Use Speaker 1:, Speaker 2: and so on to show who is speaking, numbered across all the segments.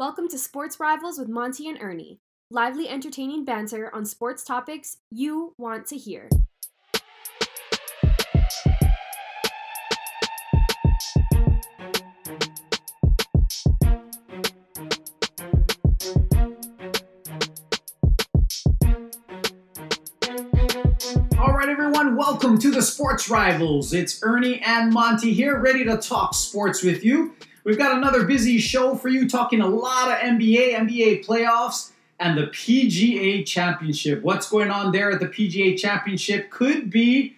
Speaker 1: Welcome to Sports Rivals with Monty and Ernie. Lively, entertaining banter on sports topics you want to hear.
Speaker 2: All right, everyone, welcome to the Sports Rivals. It's Ernie and Monty here, ready to talk sports with you. We've got another busy show for you, talking a lot of NBA, NBA playoffs, and the PGA Championship. What's going on there at the PGA Championship could be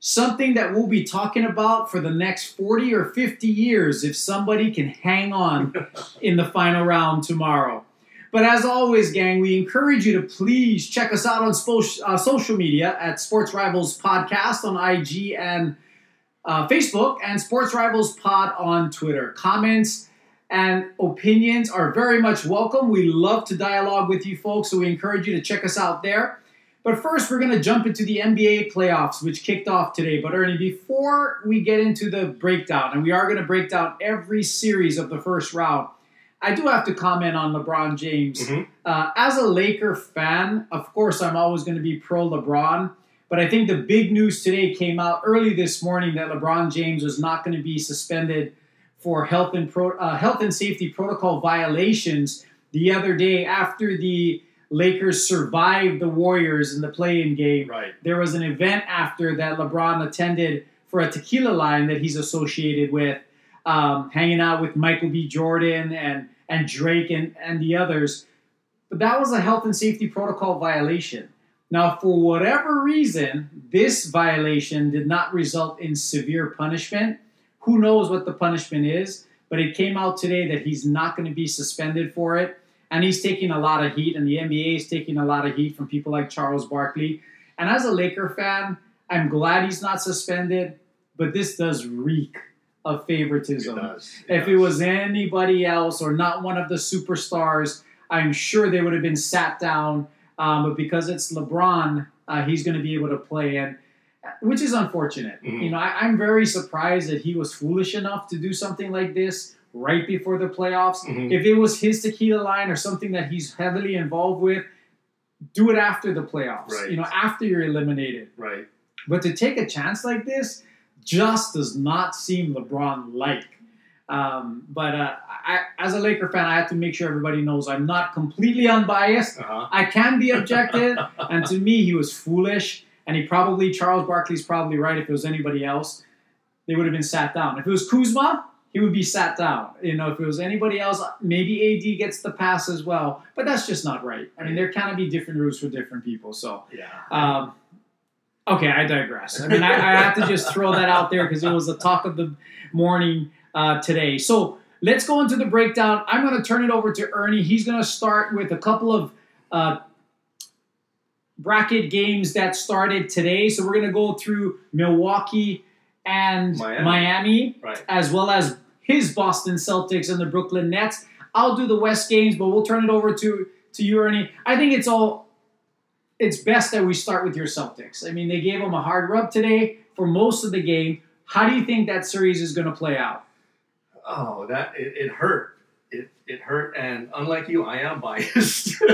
Speaker 2: something that we'll be talking about for the next 40 or 50 years if somebody can hang on in the final round tomorrow. But as always, gang, we encourage you to please check us out on spo- uh, social media at Sports Rivals Podcast on IG and uh, Facebook and Sports Rivals Pod on Twitter. Comments and opinions are very much welcome. We love to dialogue with you folks, so we encourage you to check us out there. But first, we're going to jump into the NBA playoffs, which kicked off today. But Ernie, before we get into the breakdown, and we are going to break down every series of the first round, I do have to comment on LeBron James.
Speaker 3: Mhm.
Speaker 2: Uh, as a Laker fan, of course, I'm always going to be pro LeBron. But I think the big news today came out early this morning that LeBron James was not going to be suspended for health and pro, uh, health and safety protocol violations the other day after the Lakers survived the Warriors in the play-in game.
Speaker 3: Right.
Speaker 2: There was an event after that LeBron attended for a tequila line that he's associated with, um, hanging out with Michael B. Jordan and and Drake and, and the others. But that was a health and safety protocol violation. Now, for whatever reason, this violation did not result in severe punishment. Who knows what the punishment is? But it came out today that he's not going to be suspended for it. And he's taking a lot of heat, and the NBA is taking a lot of heat from people like Charles Barkley. And as a Laker fan, I'm glad he's not suspended, but this does reek of
Speaker 3: It
Speaker 2: favoritism.
Speaker 3: does.
Speaker 2: If it was anybody else or not one of the superstars, I'm sure they would have been sat down. Um, but because it's LeBron, uh, he's going to be able to play, and which is unfortunate.
Speaker 3: Mhm.
Speaker 2: You know, I, I'm very surprised that he was foolish enough to do something like this right before the playoffs.
Speaker 3: Mhm.
Speaker 2: If it was his tequila line or something that he's heavily involved with, do it after the playoffs.
Speaker 3: Right.
Speaker 2: You know, after you're eliminated.
Speaker 3: right.
Speaker 2: But to take a chance like this just does not seem LeBron like. Um, but uh, I, as a Laker fan, I have to make sure everybody knows I'm not completely unbiased.
Speaker 3: Uh-huh.
Speaker 2: I can be objective, and to me, he was foolish. And he probably Charles Barkley's probably right. If it was anybody else, they would have been sat down. If it was Kuzma, he would be sat down. You know, if it was anybody else, maybe AD gets the pass as well. But that's just not right. I mean, there can be different rules for different people. So.
Speaker 3: Yeah.
Speaker 2: Um, okay, I digress. I mean, I, I have to just throw that out there because it was the talk of the morning uh, today. So let's go into the breakdown. I'm going to turn it over to Ernie. He's going to start with a couple of uh, bracket games that started today. So we're going to go through Milwaukee and
Speaker 3: Miami.
Speaker 2: Miami
Speaker 3: right.
Speaker 2: as well as his Boston Celtics and the Brooklyn Nets. I'll do the West games, but we'll turn it over to to you, Ernie. I think it's all it's best that we start with your Celtics. I mean, they gave them a hard rub today for most of the game. How do you think that series is going to play out?
Speaker 3: Oh, that it, it hurt. It it hurt, and unlike you, I am biased.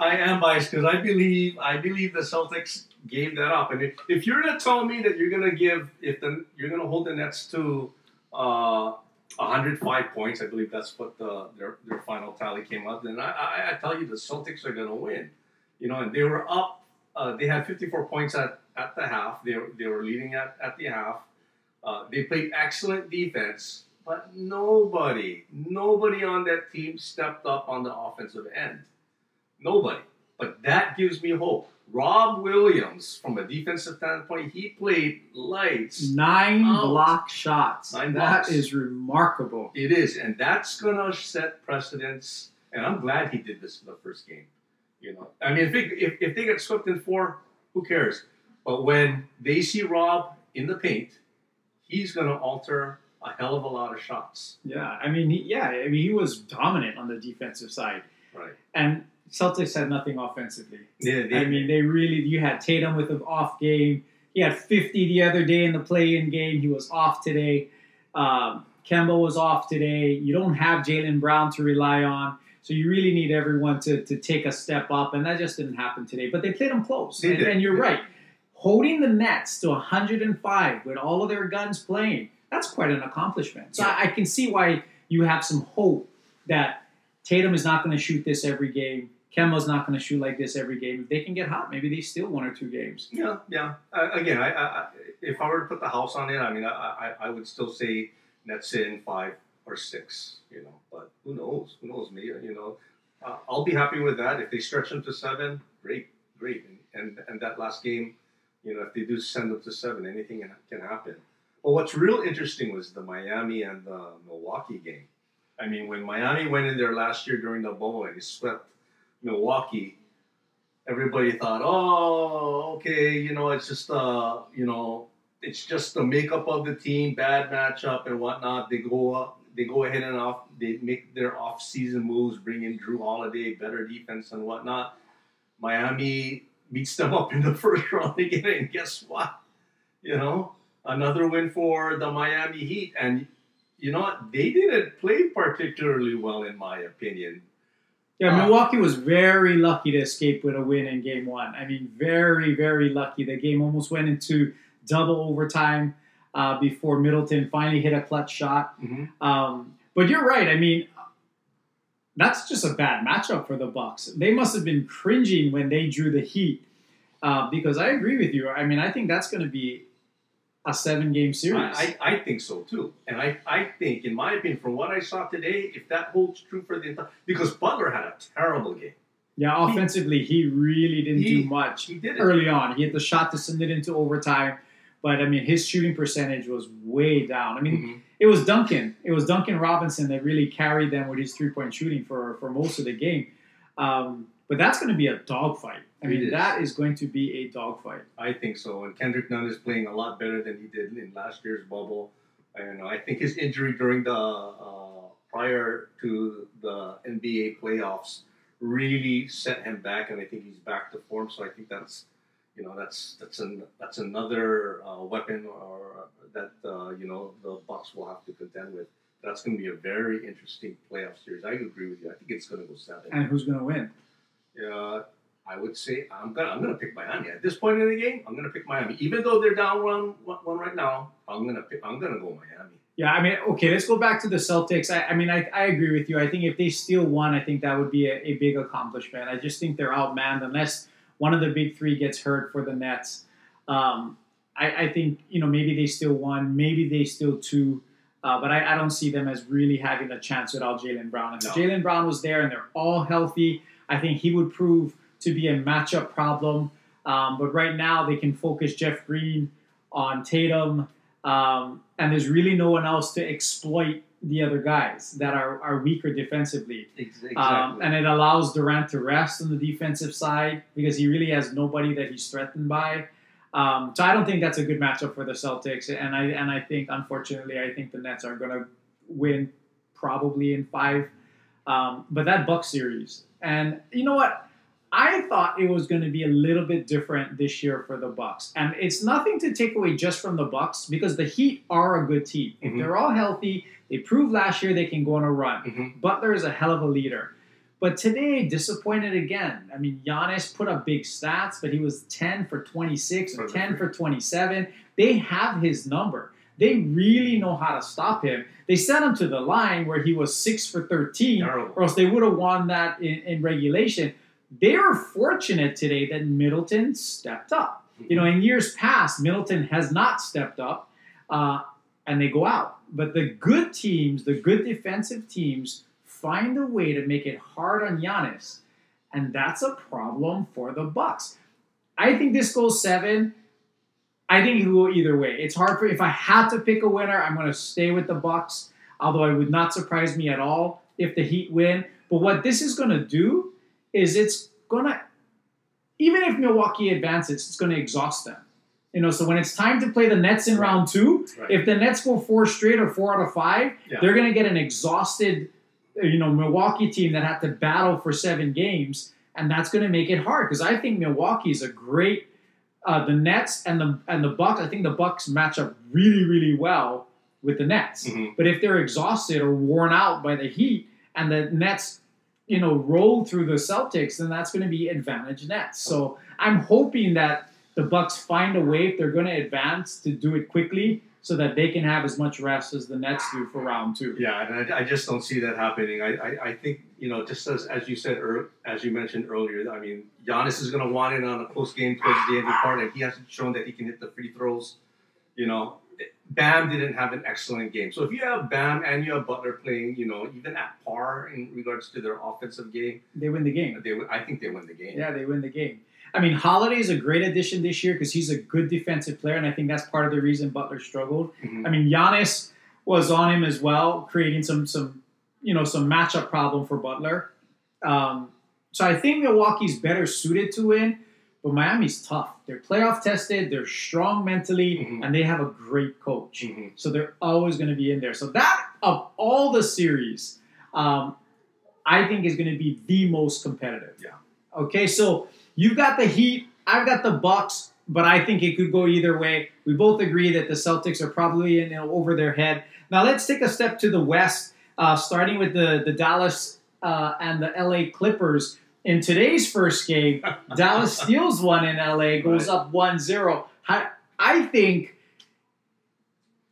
Speaker 3: I am biased because I believe I believe the Celtics gave that up. And if, if you're gonna tell me that you're gonna give if the you're gonna hold the Nets to uh, 105 points, I believe that's what the their, their final tally came up. Then I, I, I tell you the Celtics are gonna win. You know, and they were up. Uh, they had 54 points at, at the half. They they were leading at, at the half. Uh, they played excellent defense, but nobody, nobody on that team stepped up on the offensive end. Nobody. But that gives me hope. Rob Williams, from a defensive standpoint, he played lights.
Speaker 2: Nine
Speaker 3: Out.
Speaker 2: block shots.
Speaker 3: Nine
Speaker 2: That
Speaker 3: blocks.
Speaker 2: is remarkable.
Speaker 3: It is, and that's gonna set precedents. And I'm glad he did this in the first game. You know, I mean, if they, if, if they get swept in four, who cares? But when they see Rob in the paint, he's gonna alter a hell of a lot of shots.
Speaker 2: Yeah, I mean, he, yeah, I mean, he was dominant on the defensive side,
Speaker 3: Right.
Speaker 2: and Celtics had nothing offensively.
Speaker 3: Yeah, they,
Speaker 2: I mean, they really. You had Tatum with an off game. He had 50 the other day in the play-in game. He was off today. Um, Kemba was off today. You don't have Jaylen Brown to rely on. So you really need everyone to, to take a step up, and that just didn't happen today. But they played them close, and, and you're
Speaker 3: They
Speaker 2: right. Holding the Nets to 105 with all of their guns playing, that's quite an accomplishment. So
Speaker 3: Yeah.
Speaker 2: I, I can see why you have some hope that Tatum is not going to shoot this every game. Kemba's not going to shoot like this every game. If they can get hot, maybe they steal one or two games.
Speaker 3: Yeah, yeah. Uh, again, I, I, if I were to put the house on it, I mean, I, I, I would still say Nets in five or six. You know, but who knows? Who knows? Me, you know, uh, I'll be happy with that. If they stretch them to seven, great, great. And, and and that last game, you know, if they do send them to seven, anything can, happen. But what's real interesting was the Miami and the Milwaukee game. I mean, when Miami went in there last year during the bubble and they swept Milwaukee, everybody thought, oh, okay, you know, it's just uh, you know, it's just the makeup of the team, bad matchup and whatnot. They go up, they go ahead and off, they make their off-season moves, bring in Jrue Holiday, better defense and whatnot. Miami beats them up in the first round again, and guess what? You know, another win for the Miami Heat, and you know what? They didn't play particularly well, in my opinion.
Speaker 2: Yeah,
Speaker 3: Uh,
Speaker 2: Milwaukee was very lucky to escape with a win in game one. I mean, very, very lucky. The game almost went into double overtime uh, before Middleton finally hit a clutch shot. Um, but you're right. I mean, that's just a bad matchup for the Bucks. They must have been cringing when they drew the Heat uh, because I agree with you. I mean, I think that's going to be a seven-game series.
Speaker 3: I, I, I think so too. And I, I think, in my opinion, from what I saw today, if that holds true for the entire because Butler had a terrible game.
Speaker 2: yeah, offensively, he really didn't
Speaker 3: He-
Speaker 2: do much.
Speaker 3: He did
Speaker 2: early on. He had the shot to send it into overtime, but I mean his shooting percentage was way down. I mean
Speaker 3: Mhm.
Speaker 2: It was Duncan, it was Duncan Robinson that really carried them with his three point shooting for for most of the game. Um, but that's going to be a dogfight. I mean
Speaker 3: is.
Speaker 2: that is going to be a dogfight.
Speaker 3: I think so. And Kendrick Nunn is playing a lot better than he did in last year's bubble. And I think his injury during the uh, prior to the NBA playoffs really set him back, and I think he's back to form. So I think that's you know that's that's an that's another uh, weapon or that uh, you know the Bucks will have to contend with. That's going to be a very interesting playoff series. I agree with you. I think it's going to go seven.
Speaker 2: And who's going to win?
Speaker 3: Uh, I would say I'm gonna I'm gonna pick Miami at this point in the game. I'm gonna pick Miami, even though they're down one one, one right now. I'm gonna pick. I'm gonna go Miami.
Speaker 2: Yeah, I mean, okay, let's go back to the Celtics. I, I mean, I, I agree with you. I think if they steal one, I think that would be a, a big accomplishment. I just think they're outmanned unless one of the big three gets hurt for the Nets. Um, I, I think, you know, maybe they steal one, maybe they steal two, uh, but I, I don't see them as really having a chance without Jaylen Brown. If
Speaker 3: No.
Speaker 2: Jaylen Brown was there and they're all healthy, I think he would prove to be a matchup problem. Um, but right now, they can focus Jeff Green on Tatum. Um, and there's really no one else to exploit the other guys that are, are weaker defensively.
Speaker 3: Exactly.
Speaker 2: Um, and it allows Durant to rest on the defensive side because he really has nobody that he's threatened by. Um, so I don't think that's a good matchup for the Celtics. And I and I think unfortunately I think the Nets are going to win probably in five. Um, but that Buck series, and you know what? I thought it was going to be a little bit different this year for the Bucks, and it's nothing to take away just from the Bucks because the Heat are a good team. If
Speaker 3: Mhm.
Speaker 2: they're all healthy, they proved last year they can go on a run.
Speaker 3: Mhm.
Speaker 2: Butler is a hell of a leader. But today, disappointed again. I mean, Giannis put up big stats, but he was 10 for 26
Speaker 3: For
Speaker 2: and 10 for 27. They have his number. They really know how to stop him. They sent him to the line where he was 6 for 13,
Speaker 3: Terrible.
Speaker 2: or else they would have won that in, in regulation. They were fortunate today that Middleton stepped up. You know, in years past, Middleton has not stepped up, uh, and they go out. But the good teams, the good defensive teams, find a way to make it hard on Giannis, and that's a problem for the Bucks. I think this goes seven. I think it will go either way. It's hard for if I had to pick a winner, I'm going to stay with the Bucks. Although it would not surprise me at all if the Heat win. But what this is going to do is it's to, even if Milwaukee advances, it's to exhaust them. You know, so when it's time to play the Nets in
Speaker 3: Right.
Speaker 2: round two,
Speaker 3: Right.
Speaker 2: if the Nets go four straight or four out of five,
Speaker 3: Yeah.
Speaker 2: they're to get an exhausted, uh, you know, Milwaukee team that had to battle for seven games, and that's to make it hard because I think Milwaukee is a great. Uh, the Nets and the and the Bucks. I think the Bucks match up really, really well with the Nets.
Speaker 3: Mhm.
Speaker 2: But if they're exhausted or worn out by the heat and the Nets, you know, roll through the Celtics, then that's going to be advantage Nets. So I'm hoping that the Bucks find a way if they're going to advance to do it quickly so that they can have as much rest as the Nets do for round two.
Speaker 3: Yeah, and I, I just don't see that happening. I, I, I think you know, just as as you said, ear as you mentioned earlier, I mean, Giannis is going to want it on a close game towards the end of the part, and he hasn't shown that he can hit the free throws. You know, Bam didn't have an excellent game. So if you have Bam and you have Butler playing, you know, even at par in regards to their offensive game,
Speaker 2: They win the game.
Speaker 3: they I think they win the game.
Speaker 2: Yeah, they win the game. I mean, Holiday is a great addition this year because he's a good defensive player, and I think that's part of the reason Butler struggled.
Speaker 3: Mhm.
Speaker 2: I mean, Giannis was on him as well, creating some some you know some matchup problem for Butler. Um, so I think Milwaukee's better suited to win, but Miami's tough. They're playoff tested, they're strong mentally,
Speaker 3: Mhm.
Speaker 2: and they have a great coach.
Speaker 3: Mhm.
Speaker 2: So they're always going to be in there. So that of all the series, um, I think is going to be the most competitive.
Speaker 3: Yeah.
Speaker 2: Okay, so you've got the Heat, I've got the Bucks, but I think it could go either way. We both agree that the Celtics are probably you know, over their head. Now let's take a step to the West, uh, starting with the the Dallas uh, and the LA Clippers. In today's first game, Dallas steals one in LA, goes
Speaker 3: Right.
Speaker 2: up 1-0. I, I think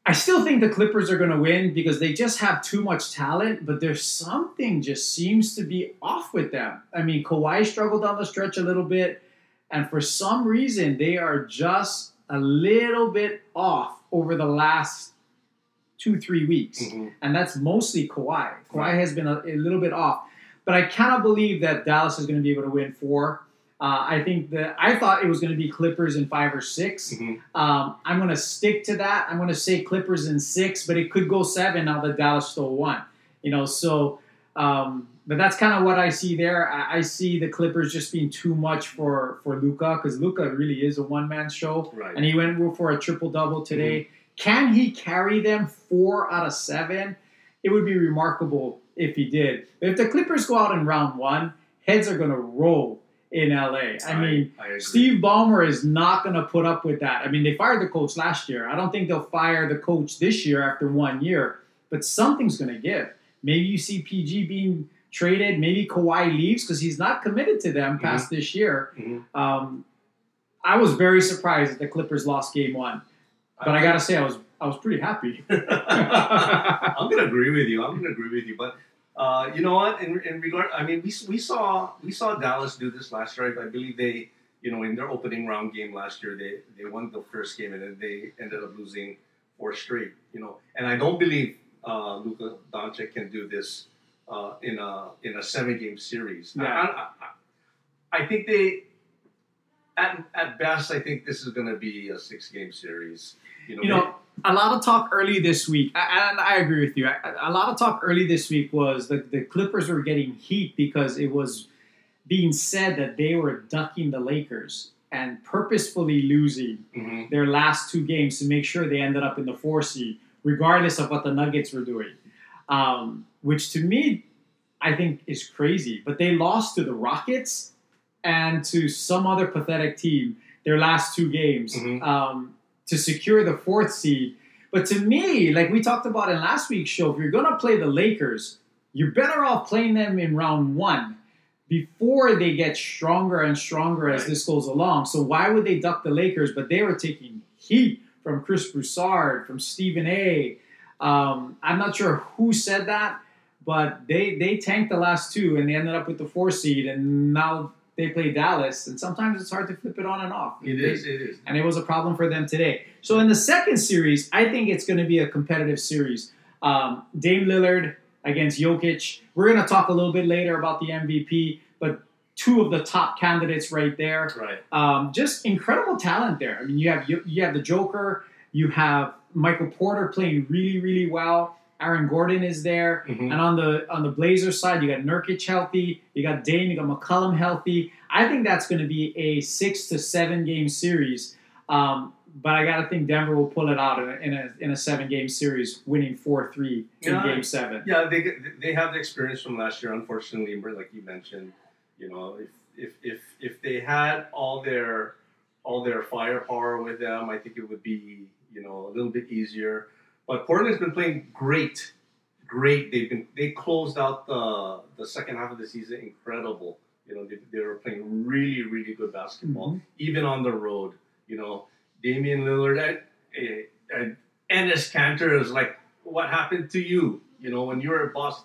Speaker 2: I still think the Clippers are going to win because they just have too much talent, but there's something just seems to be off with them. I mean, Kawhi struggled down the stretch a little bit, and for some reason, they are just a little bit off over the last two, three weeks.
Speaker 3: Mhm.
Speaker 2: And that's mostly Kawhi. Kawhi has been a, a little bit off. But I cannot believe that Dallas is going to be able to win four. Uh, I think that I thought it was going to be Clippers in five or 6
Speaker 3: Mhm.
Speaker 2: um, I'm going to stick to that. I'm going to say Clippers in six, but it could go seven now that Dallas stole one. You know, so um, but that's kind of what I see there. I, I see the Clippers just being too much for for Luka because Luka really is a one man show,
Speaker 3: Right.
Speaker 2: and he went for a triple double today. Can he carry them four out of seven? It would be remarkable if he did. But if the Clippers go out in round one, heads are going to roll in LA. I mean.
Speaker 3: I.
Speaker 2: Steve Ballmer is not going to put up with that. I mean, they fired the coach last year. I don't think they'll fire the coach this year after one year, but something's going to give. Maybe you see PG being traded. Maybe Kawhi leaves because he's not committed to them past this year.
Speaker 3: Mhm.
Speaker 2: Um, I was very surprised that the Clippers lost game one, but I got to say, I was I was pretty happy.
Speaker 3: I'm gonna agree with you. I'm gonna agree with you. But uh, you know what? In, in regard, I mean, we, we saw we saw Dallas do this last year. I believe they, you know, in their opening round game last year, they they won the first game and then they ended up losing four straight. You know, and I don't believe uh, Luka Doncic can do this uh, in a in a seven game series. I-
Speaker 2: Yeah.
Speaker 3: I, I, I think they. At, at best, I think this is going to be a six game series. You know,
Speaker 2: You know, a lot of talk early this week, and I agree with you. A lot of talk early this week was that the Clippers were getting heat because it was being said that they were ducking the Lakers and purposefully losing
Speaker 3: Mhm.
Speaker 2: their last two games to make sure they ended up in the four seed, regardless of what the Nuggets were doing. Um, which to me, I think is crazy. But they lost to the Rockets and to some other pathetic team their last two games
Speaker 3: Mhm.
Speaker 2: um, to secure the fourth seed. But to me, like we talked about in last week's show, if you're going to play the Lakers, you're better off playing them in round one before they get stronger and stronger as this goes along. So why would they duck the Lakers? But they were taking heat from Chris Broussard, from Stephen A. Um, I'm not sure who said that, but they they tanked the last two and they ended up with the four seed, and now they play Dallas. And sometimes it's hard to flip it on and off.
Speaker 3: It
Speaker 2: They-
Speaker 3: is. It is.
Speaker 2: and it was a problem for them today. So in the second series, I think it's going to be a competitive series. Um, Dame Lillard against Jokic. We're going to talk a little bit later about the MVP, but two of the top candidates right there.
Speaker 3: Right.
Speaker 2: Um, just incredible talent there. I mean, you have you, you have the Joker, you have Michael Porter playing really really well. Aaron Gordon is there,
Speaker 3: Mhm.
Speaker 2: and on the on the Blazers side, you got Nurkic healthy, you got Dame, you got McCollum healthy. I think that's going to be a six to seven game series. Um, but I got to think Denver will pull it out in a, in a, in a seven game series, winning four three in
Speaker 3: Yeah.
Speaker 2: game seven.
Speaker 3: Yeah, they they have the experience from last year. Unfortunately, but like you mentioned, you know, if if if if they had all their all their firepower with them, I think it would be you know a little bit easier. But Portland's been playing great, great. They've been they closed out the the second half of the season incredible. You know, they, they were playing really, really good basketball,
Speaker 2: Mhm.
Speaker 3: even on the road. You know, Damian Lillard and, eh, and Enes Kanter is like, what happened to you? You know, when you were at Boston,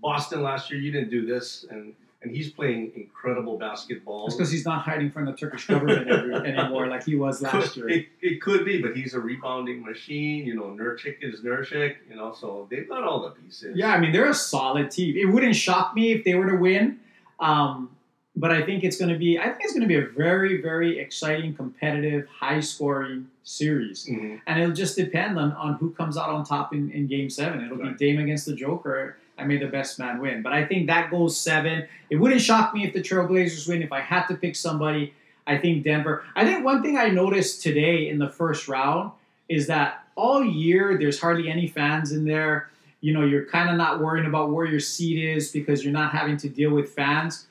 Speaker 3: Boston last year, you didn't do this, and and he's playing incredible basketball.
Speaker 2: It's because he's not hiding from the Turkish government anymore like he was last year.
Speaker 3: It, it could be, but he's a rebounding machine. You know, Nurkic is Nurkic. You know, so they've got all the pieces.
Speaker 2: Yeah, I mean they're a solid team. It wouldn't shock me if they were to win, um, but I think it's going to be. I think it's going to be a very, very exciting, competitive, high-scoring series,
Speaker 3: Mhm.
Speaker 2: and it'll just depend on, on who comes out on top in, in Game Seven. It'll
Speaker 3: Right.
Speaker 2: be Dame against the Joker. I made the best man win, but I think that goes seven. It wouldn't shock me if the Trailblazers win. If I had to pick somebody, I think Denver. I think one thing I noticed today in the first round is that all year there's hardly any fans in there. You know, you're kind of not worrying about where your seat is because you're not having to deal with fans.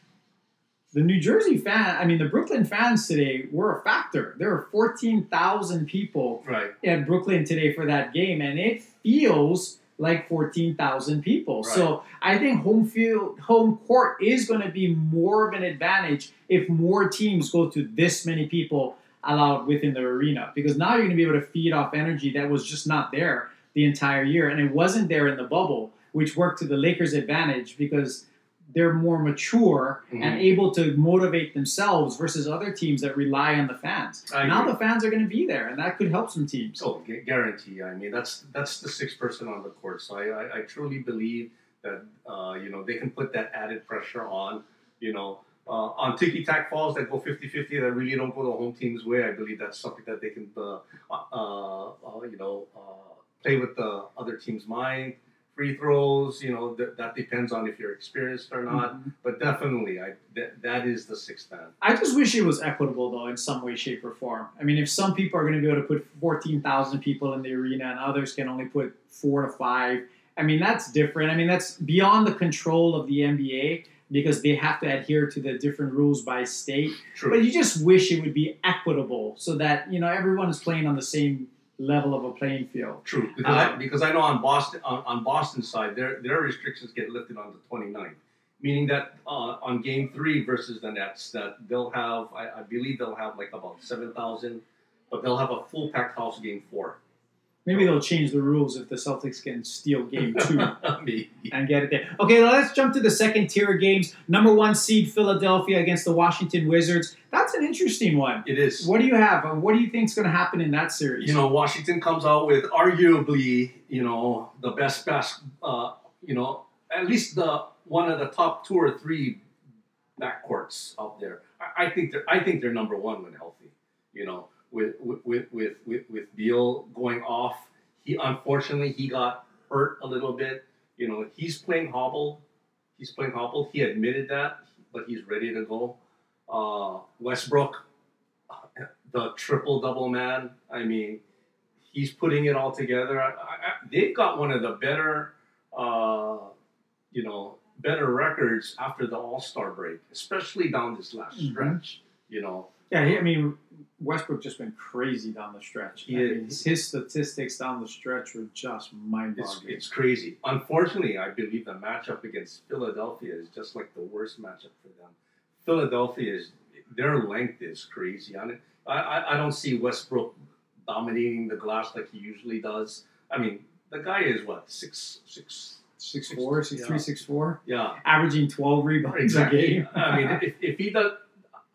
Speaker 2: The New Jersey fan, I mean, the Brooklyn fans today were a factor. There were 14,000 people
Speaker 3: Right.
Speaker 2: at Brooklyn today for that game, and it feels like 14,000 people.
Speaker 3: Right.
Speaker 2: So I think home field, home court is going to be more of an advantage if more teams go to this many people allowed within the arena, because now you're going to be able to feed off energy that was just not there the entire year, and it wasn't there in the bubble, which worked to the Lakers' advantage because they're more mature and
Speaker 3: Mhm.
Speaker 2: able to motivate themselves versus other teams that rely on the fans. Now the fans are going to be there, and that could help some teams.
Speaker 3: Oh, gu- guarantee. I mean, that's that's the sixth person on the court. So I, I, I truly believe that uh, you know they can put that added pressure on. You know, uh, on ticky tack falls that go 50-50 that really don't go the home team's way. I believe that's something that they can, uh, uh, uh, you know, uh, play with the other team's mind. Free throws, you know, th- that depends on if you're experienced or not.
Speaker 2: Mhm.
Speaker 3: But definitely, I th- that is the sixth man.
Speaker 2: I just wish it was equitable though in some way, shape, or form. I mean, if some people are going to be able to put fourteen thousand people in the arena and others can only put four to five, I mean that's different. I mean that's beyond the control of the NBA because they have to adhere to the different rules by state.
Speaker 3: True.
Speaker 2: But you just wish it would be equitable so that you know everyone is playing on the same level of a playing field.
Speaker 3: True, because, I,
Speaker 2: Um,
Speaker 3: because I know on Boston on, on Boston's side, their their restrictions get lifted on the 29th, meaning that uh, on Game Three versus the Nets, that they'll have I, I believe they'll have like about seven thousand, but they'll have a full packed house Game Four.
Speaker 2: Maybe they'll change the rules if the Celtics can steal Game Two. And get it there. Okay, now let's jump to the second tier of games. Number one seed Philadelphia against the Washington Wizards. That's an interesting one.
Speaker 3: It is.
Speaker 2: What do you have? Uh, What do you think is going to happen in that series?
Speaker 3: You know, Washington comes out with arguably, you know, the best best, uh, you know, at least the one of the top two or three backcourts out there. I, I think they're I think they're number one when healthy. You know, with with with with with, Beal going off, he unfortunately he got hurt a little bit. You know, he's playing hobble. He's playing hobble. He admitted that, but he's ready to go. Uh, Westbrook, the triple double man. I mean, he's putting it all together. I, I, they've got one of the better, uh, you know, better records after the All Star break, especially down this last
Speaker 2: Mhm.
Speaker 3: stretch. You know,
Speaker 2: yeah, he- I mean Westbrook just went crazy down the stretch.
Speaker 3: He
Speaker 2: I mean, his statistics down the stretch were just mind-boggling.
Speaker 3: it's crazy. Unfortunately, I believe the matchup against Philadelphia is just like the worst matchup for them. Philadelphia is their length is crazy. I, I, I- I don't see Westbrook dominating the glass like he usually does. I mean, the guy is what six six
Speaker 2: Six four, six
Speaker 3: Yeah.
Speaker 2: three, six four,
Speaker 3: yeah
Speaker 2: averaging twelve rebounds a game.
Speaker 3: I mean, if, if he does,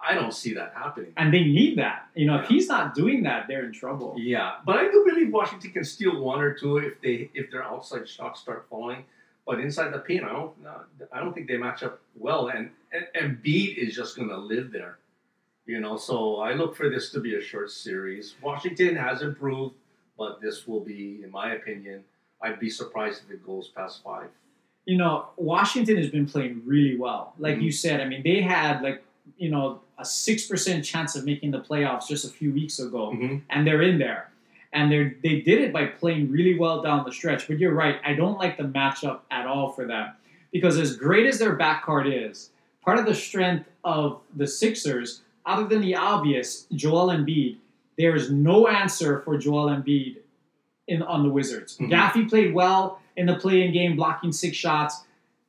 Speaker 3: I don't see that happening.
Speaker 2: and they need that. You know, if he's not doing that, they're in trouble.
Speaker 3: Yeah, but I do believe Washington can steal one or two if they if their outside shots start falling. But inside the paint, I don't I don't think they match up well. And and, and Beat is just going to live there, you know. So I look for this to be a short series. Washington has improved, but this will be, in my opinion, I'd be surprised if it goes past five.
Speaker 2: you know, Washington has been playing really well. Like
Speaker 3: Mhm.
Speaker 2: you said, I mean, they had like, you know, a 6% chance of making the playoffs just a few weeks ago,
Speaker 3: Mm-hmm.
Speaker 2: and they're in there. And they they did it by playing really well down the stretch. But you're right, I don't like the matchup at all for them. Because as great as their backcourt is, part of the strength of the Sixers, other than the obvious, Joel Embiid, there is no answer for Joel Embiid in on the Wizards.
Speaker 3: Mhm.
Speaker 2: Gaffey played well in the play-in game, blocking six shots,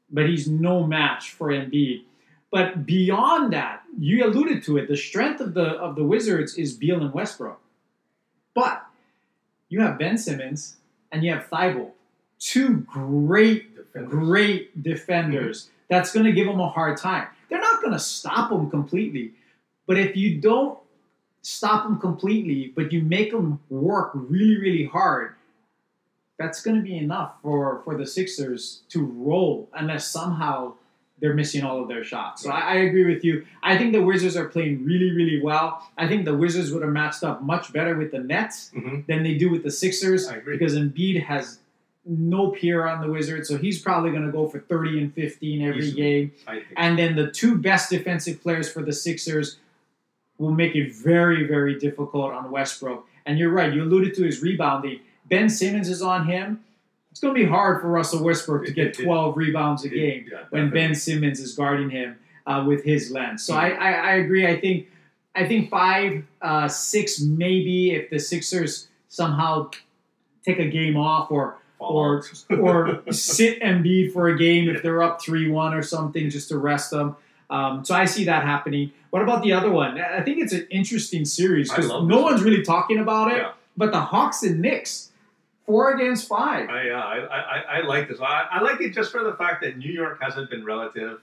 Speaker 2: but he's no match for Embiid. But beyond that, you alluded to it. The strength of the of the Wizards is Beal and Westbrook. But you have Ben Simmons and you have Thybulle, two great
Speaker 3: Defenders.
Speaker 2: great defenders mm-hmm. that's going to give them a hard time. They're not going to stop them completely, but if you don't stop them completely, but you make them work really, really hard, that's going to be enough for for the Sixers to roll, unless somehow they're missing all of their shots. So I, I agree with you. I think the Wizards are playing really, really well. I think the Wizards would have matched up much better with the Nets
Speaker 3: Mhm.
Speaker 2: than they do with the Sixers because Embiid has no peer on the Wizards, so he's probably going to go for 30 and 15 every
Speaker 3: Easily.
Speaker 2: game. And then the two best defensive players for the Sixers will make it very, very difficult on Westbrook. And you're right, you alluded to his rebounding. Ben Simmons is on him. It's going to be hard for Russell Westbrook to get 12 rebounds a game when. Ben Simmons is guarding him uh, with his lens. So I, I, I agree. I think I think five, uh, six, maybe if the Sixers somehow take a game off or or or sit Embiid for a game if they're up three one or something just to rest them. Um, so I see that happening. What about the other one? I think it's an interesting series because no one's really talking about it.
Speaker 3: Yeah.
Speaker 2: But the Hawks and Knicks, four against five.
Speaker 3: I, yeah, I, I, I like this. I, I like it just for the fact that New York hasn't been relative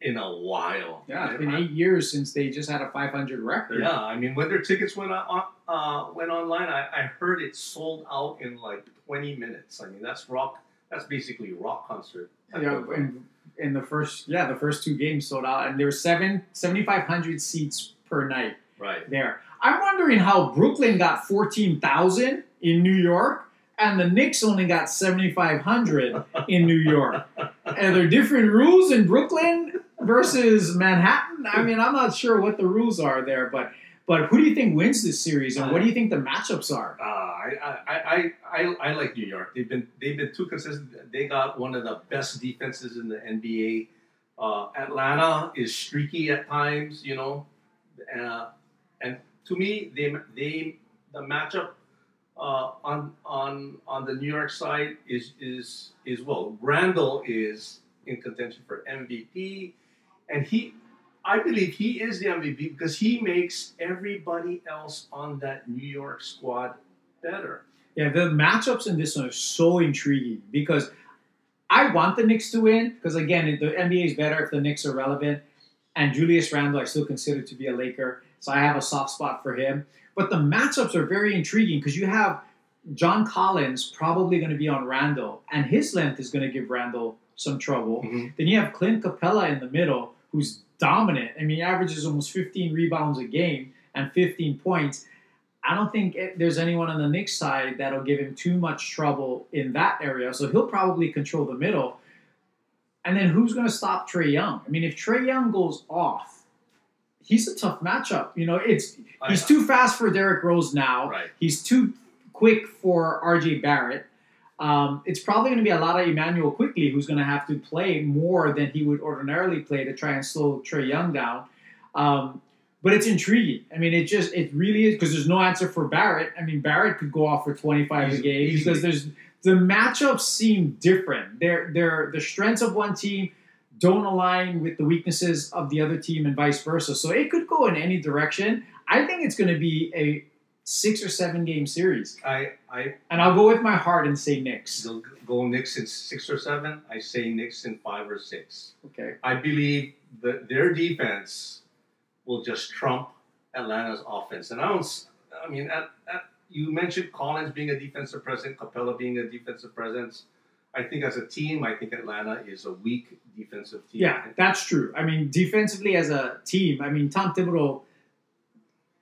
Speaker 3: in a while.
Speaker 2: Yeah, it's been eight years since they just had a 500 record.
Speaker 3: Yeah, I mean, when their tickets went on, uh, went online, I, I heard it sold out in like 20 minutes. I mean, that's rock. That's basically a rock concert.
Speaker 2: Yeah, in, in the first yeah the first two games sold out, and there were seven 7,500 seats per night
Speaker 3: right.
Speaker 2: there. I'm wondering how Brooklyn got 14,000 in New York, and the Knicks only got 7,500 in New York. Are there are different rules in Brooklyn versus Manhattan? I mean, I'm not sure what the rules are there, but but who do you think wins this series, and what do you think the matchups are?
Speaker 3: Uh, I, I, I, I, I like New York. They've been they've been too consistent. They got one of the best defenses in the NBA. Uh, Atlanta is streaky at times, you know, uh, and to me, they they the matchup uh, on on on the New York side is is is well. Randle is in contention for MVP, and he. I believe he is the MVP because he makes everybody else on that New York squad better.
Speaker 2: Yeah, the matchups in this one are so intriguing because I want the Knicks to win because again, the NBA is better if the Knicks are relevant, and Julius Randle I still consider to be a Laker, so I have a soft spot for him. But the matchups are very intriguing because you have John Collins probably going to be on Randle, and his length is going to give Randle some trouble.
Speaker 3: Mhm.
Speaker 2: Then you have Clint Capela in the middle, who's dominant. I mean, he averages almost 15 rebounds a game and 15 points. I don't think there's anyone on the Knicks side that'll give him too much trouble in that area. So he'll probably control the middle. And then who's going to stop Trae Young? I mean, if Trae Young goes off, he's a tough matchup. You know, it's he's
Speaker 3: I-
Speaker 2: too fast for Derrick Rose now.
Speaker 3: right.
Speaker 2: He's too quick for RJ Barrett. Um, it's probably going to be a lot of Immanuel Quickley who's going to have to play more than he would ordinarily play to try and slow Trae Young down. Um, but it's intriguing. I mean, it just it really is because there's no answer for Barrett. I mean, Barrett could go off for 25 a game because there's the matchups seem different. They're they're the strengths of one team don't align with the weaknesses of the other team and vice versa. So it could go in any direction. I think it's going to be a six or seven game series.
Speaker 3: I I
Speaker 2: And I'll go with my heart and say Knicks.
Speaker 3: go, go Knicks in six or seven. I say Knicks in five or six.
Speaker 2: Okay.
Speaker 3: I believe that their defense will just trump Atlanta's offense. And I don't. I mean, at, at, you mentioned Collins being a defensive presence, Capela being a defensive presence. I think as a team, I think Atlanta is a weak defensive team.
Speaker 2: Yeah, that's true. I mean, defensively as a team, I mean, Tom Thibodeau,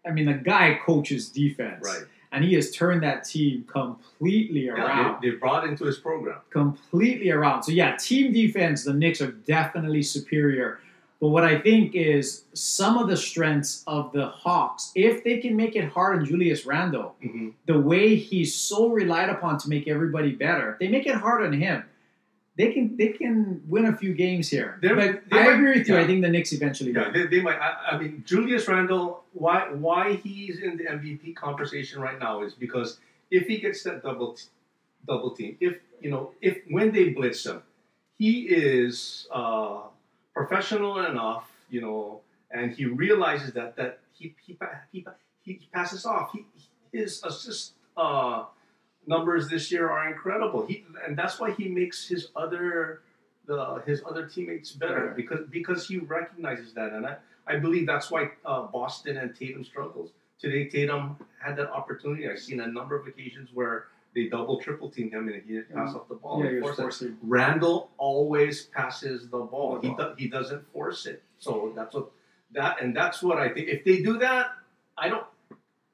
Speaker 2: I mean, the guy coaches defense.
Speaker 3: Right.
Speaker 2: And he has turned that team completely around.
Speaker 3: Yeah, they, they brought into his program.
Speaker 2: completely around. So yeah, team defense, the Knicks are definitely superior. But what I think is some of the strengths of the Hawks, if they can make it hard on Julius Randle,
Speaker 3: Mhm.
Speaker 2: the way he's so relied upon to make everybody better, if they make it hard on him, they can they can win a few games here.
Speaker 3: They're-
Speaker 2: but
Speaker 3: they
Speaker 2: I
Speaker 3: might-
Speaker 2: agree with you.
Speaker 3: yeah.
Speaker 2: I think the Knicks eventually
Speaker 3: Yeah, they, they might. I, I mean, Julius Randle. Why why he's in the MVP conversation right now is because if he gets that double t- double team, if you know, if when they blitz him, he is uh, professional enough, you know, and he realizes that that he he he, he passes off. He, his assist uh, numbers this year are incredible. He and that's why he makes his other the his other teammates better because because he recognizes that, and I, I believe that's why uh, Boston and Tatum struggles today. Tatum had that opportunity. I've seen a number of occasions where they double triple teamed him and he didn't pass off the ball.
Speaker 2: Yeah, he
Speaker 3: Of
Speaker 2: was
Speaker 3: course,
Speaker 2: forcing.
Speaker 3: Randle always passes the ball.
Speaker 2: The
Speaker 3: He do, he doesn't force it. So that's what that and that's what I think. If they do that, I don't.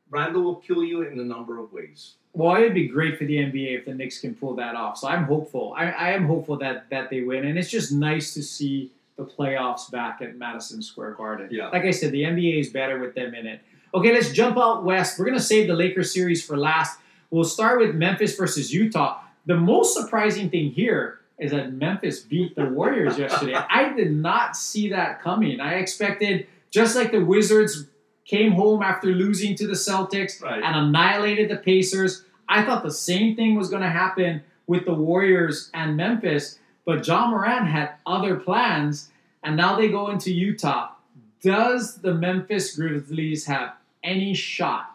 Speaker 3: Randle will kill you in a number of ways.
Speaker 2: Well, it'd be great for the NBA if the Knicks can pull that off. So I'm hopeful. I, I am hopeful that that they win, and it's just nice to see the playoffs back at Madison Square Garden.
Speaker 3: Yeah.
Speaker 2: Like I said, the NBA is better with them in it. Okay, let's jump out west. We're gonna save the Lakers series for last. We'll start with Memphis versus Utah. The most surprising thing here is that Memphis beat the Warriors yesterday. I did not see that coming. I expected just like the Wizards came home after losing to the Celtics
Speaker 3: Right.
Speaker 2: and annihilated the Pacers. I thought the same thing was going to happen with the Warriors and Memphis, but John Morant had other plans, and now they go into Utah. Does the Memphis Grizzlies have any shot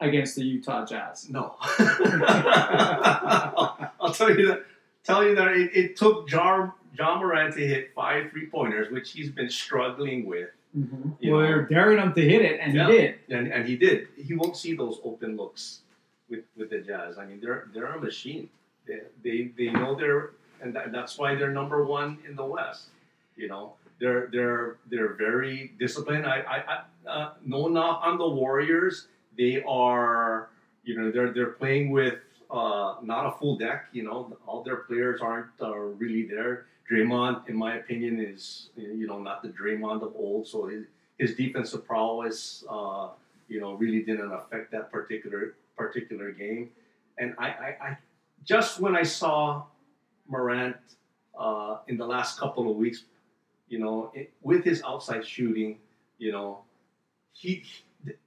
Speaker 2: against the Utah Jazz?
Speaker 3: No. I'll tell you that. Tell you that it, it took John John Morant to hit five three pointers, which he's been struggling with, You
Speaker 2: Well,
Speaker 3: know.
Speaker 2: they're daring him to hit it, and
Speaker 3: Yeah.
Speaker 2: he did.
Speaker 3: and, and he did. He won't see those open looks with, with the Jazz. I mean, they're they're a machine. They they, they know they're and that, that's why they're number one in the West. You know, they're they're they're very disciplined. I I, I uh, no knock on the Warriors. They are you know they're they're playing with uh, not a full deck. You know, all their players aren't uh, really there. Draymond, in my opinion, is you know not the Draymond of old. So his, his defensive prowess, uh, you know, really didn't affect that particular particular game. And I, I, I just when I saw Morant uh, in the last couple of weeks, you know, it, with his outside shooting, you know, he,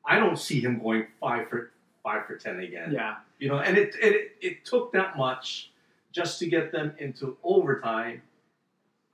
Speaker 3: I don't see him going five for five for ten again.
Speaker 2: Yeah.
Speaker 3: You know, and it, it it took that much just to get them into overtime.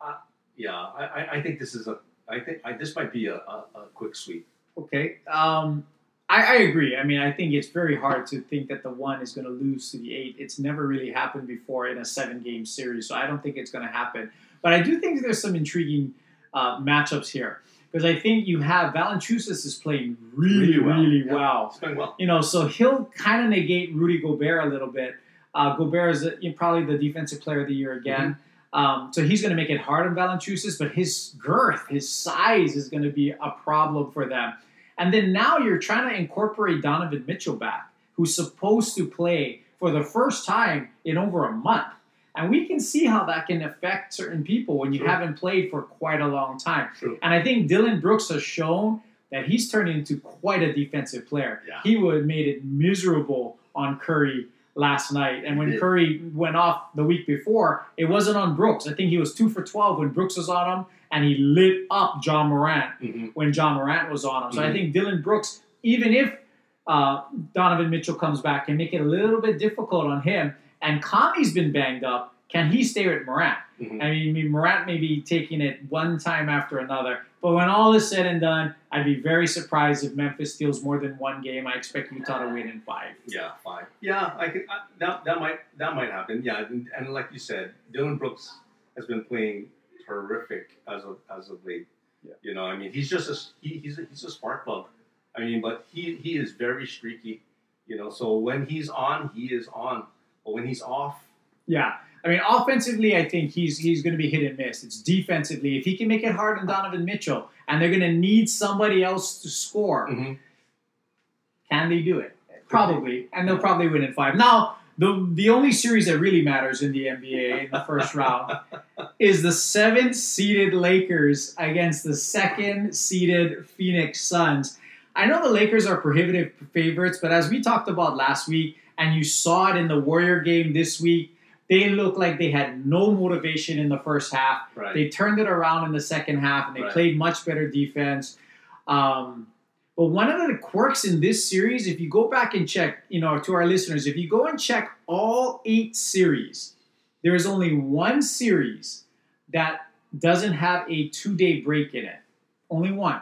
Speaker 3: Uh, yeah, I, I- think this is a I think I, this might be a, a, a quick sweep.
Speaker 2: Okay. Um, I, I agree. I mean, I think it's very hard to think that the one is going to lose to the eight. It's never really happened before in a seven game series, so I don't think it's going to happen. But I do think there's some intriguing uh, matchups here because I think you have Valanciunas is playing really, really
Speaker 3: Yeah,
Speaker 2: well.
Speaker 3: It's going well.
Speaker 2: You know, so he'll kind of negate Rudy Gobert a little bit. Uh, Gobert is uh, probably the defensive player of the year again. Um, so he's going to make it hard on Valanciunas, but his girth, his size is going to be a problem for them. And then now you're trying to incorporate Donovan Mitchell back, who's supposed to play for the first time in over a month. And we can see how that can affect certain people when you
Speaker 3: Sure.
Speaker 2: haven't played for quite a long time. And I think Dillon Brooks has shown that he's turned into quite a defensive player.
Speaker 3: Yeah.
Speaker 2: He would have made it miserable on Curry last night. And when. Curry went off the week before, it wasn't on Brooks. I think he was two for 12 when Brooks was on him, and he lit up John Morant
Speaker 3: Mhm.
Speaker 2: when John Morant was on him. So I
Speaker 3: Mhm.
Speaker 2: think Dillon Brooks, even if uh, Donovan Mitchell comes back, can make it a little bit difficult on him. And Kami's been banged up. Can he stay with Morant?
Speaker 3: Mhm.
Speaker 2: I mean, I Morant may be taking it one time after another. But when all is said and done, I'd be very surprised if Memphis steals more than one game. I expect Utah to win in five.
Speaker 3: Yeah, five. Yeah, I could. I, that that might that might happen. Yeah, and, and like you said, Dillon Brooks has been playing terrific as of as of late.
Speaker 2: Yeah.
Speaker 3: You know, I mean, he's just a he, he's a, he's a spark plug. I mean, but he he is very streaky. You know, so when he's on, he is on. But when he's off,
Speaker 2: Yeah. I mean, offensively, I think he's he's going to be hit and miss. It's defensively. If he can make it hard on Donovan Mitchell, and they're going to need somebody else to score,
Speaker 3: Mhm.
Speaker 2: can they do it? Probably, and they'll probably win in five. Now, the the only series that really matters in the NBA in the first round is the seventh seeded Lakers against the second seeded Phoenix Suns. I know the Lakers are prohibitive favorites, but as we talked about last week, and you saw it in the Warrior game this week, they looked like they had no motivation in the first half.
Speaker 3: right?
Speaker 2: They turned it around in the second half and they
Speaker 3: Right.
Speaker 2: played much better defense. Um, But one of the quirks in this series, if you go back and check, you know, to our listeners, if you go and check all eight series, there is only one series that doesn't have a two-day break in it. Only one,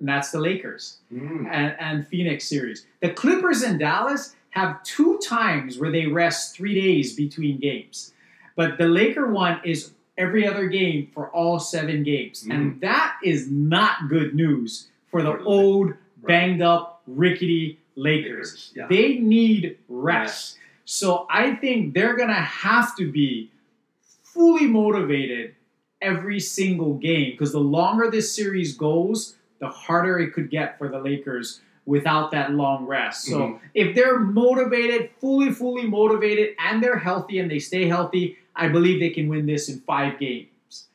Speaker 2: and that's the Lakers
Speaker 3: Mm.
Speaker 2: and, and Phoenix series. The Clippers and Dallas have two times where they rest three days between games. But the Laker one is every other game for all seven games. And mm. that is not good news for the old, banged up, rickety Lakers.
Speaker 3: Yeah.
Speaker 2: They need rest. So I think they're going to have to be fully motivated every single game because the longer this series goes, the harder it could get for the Lakers without that long rest. So
Speaker 3: Mhm.
Speaker 2: if they're motivated, fully, fully motivated, and they're healthy and they stay healthy, I believe they can win this in five games.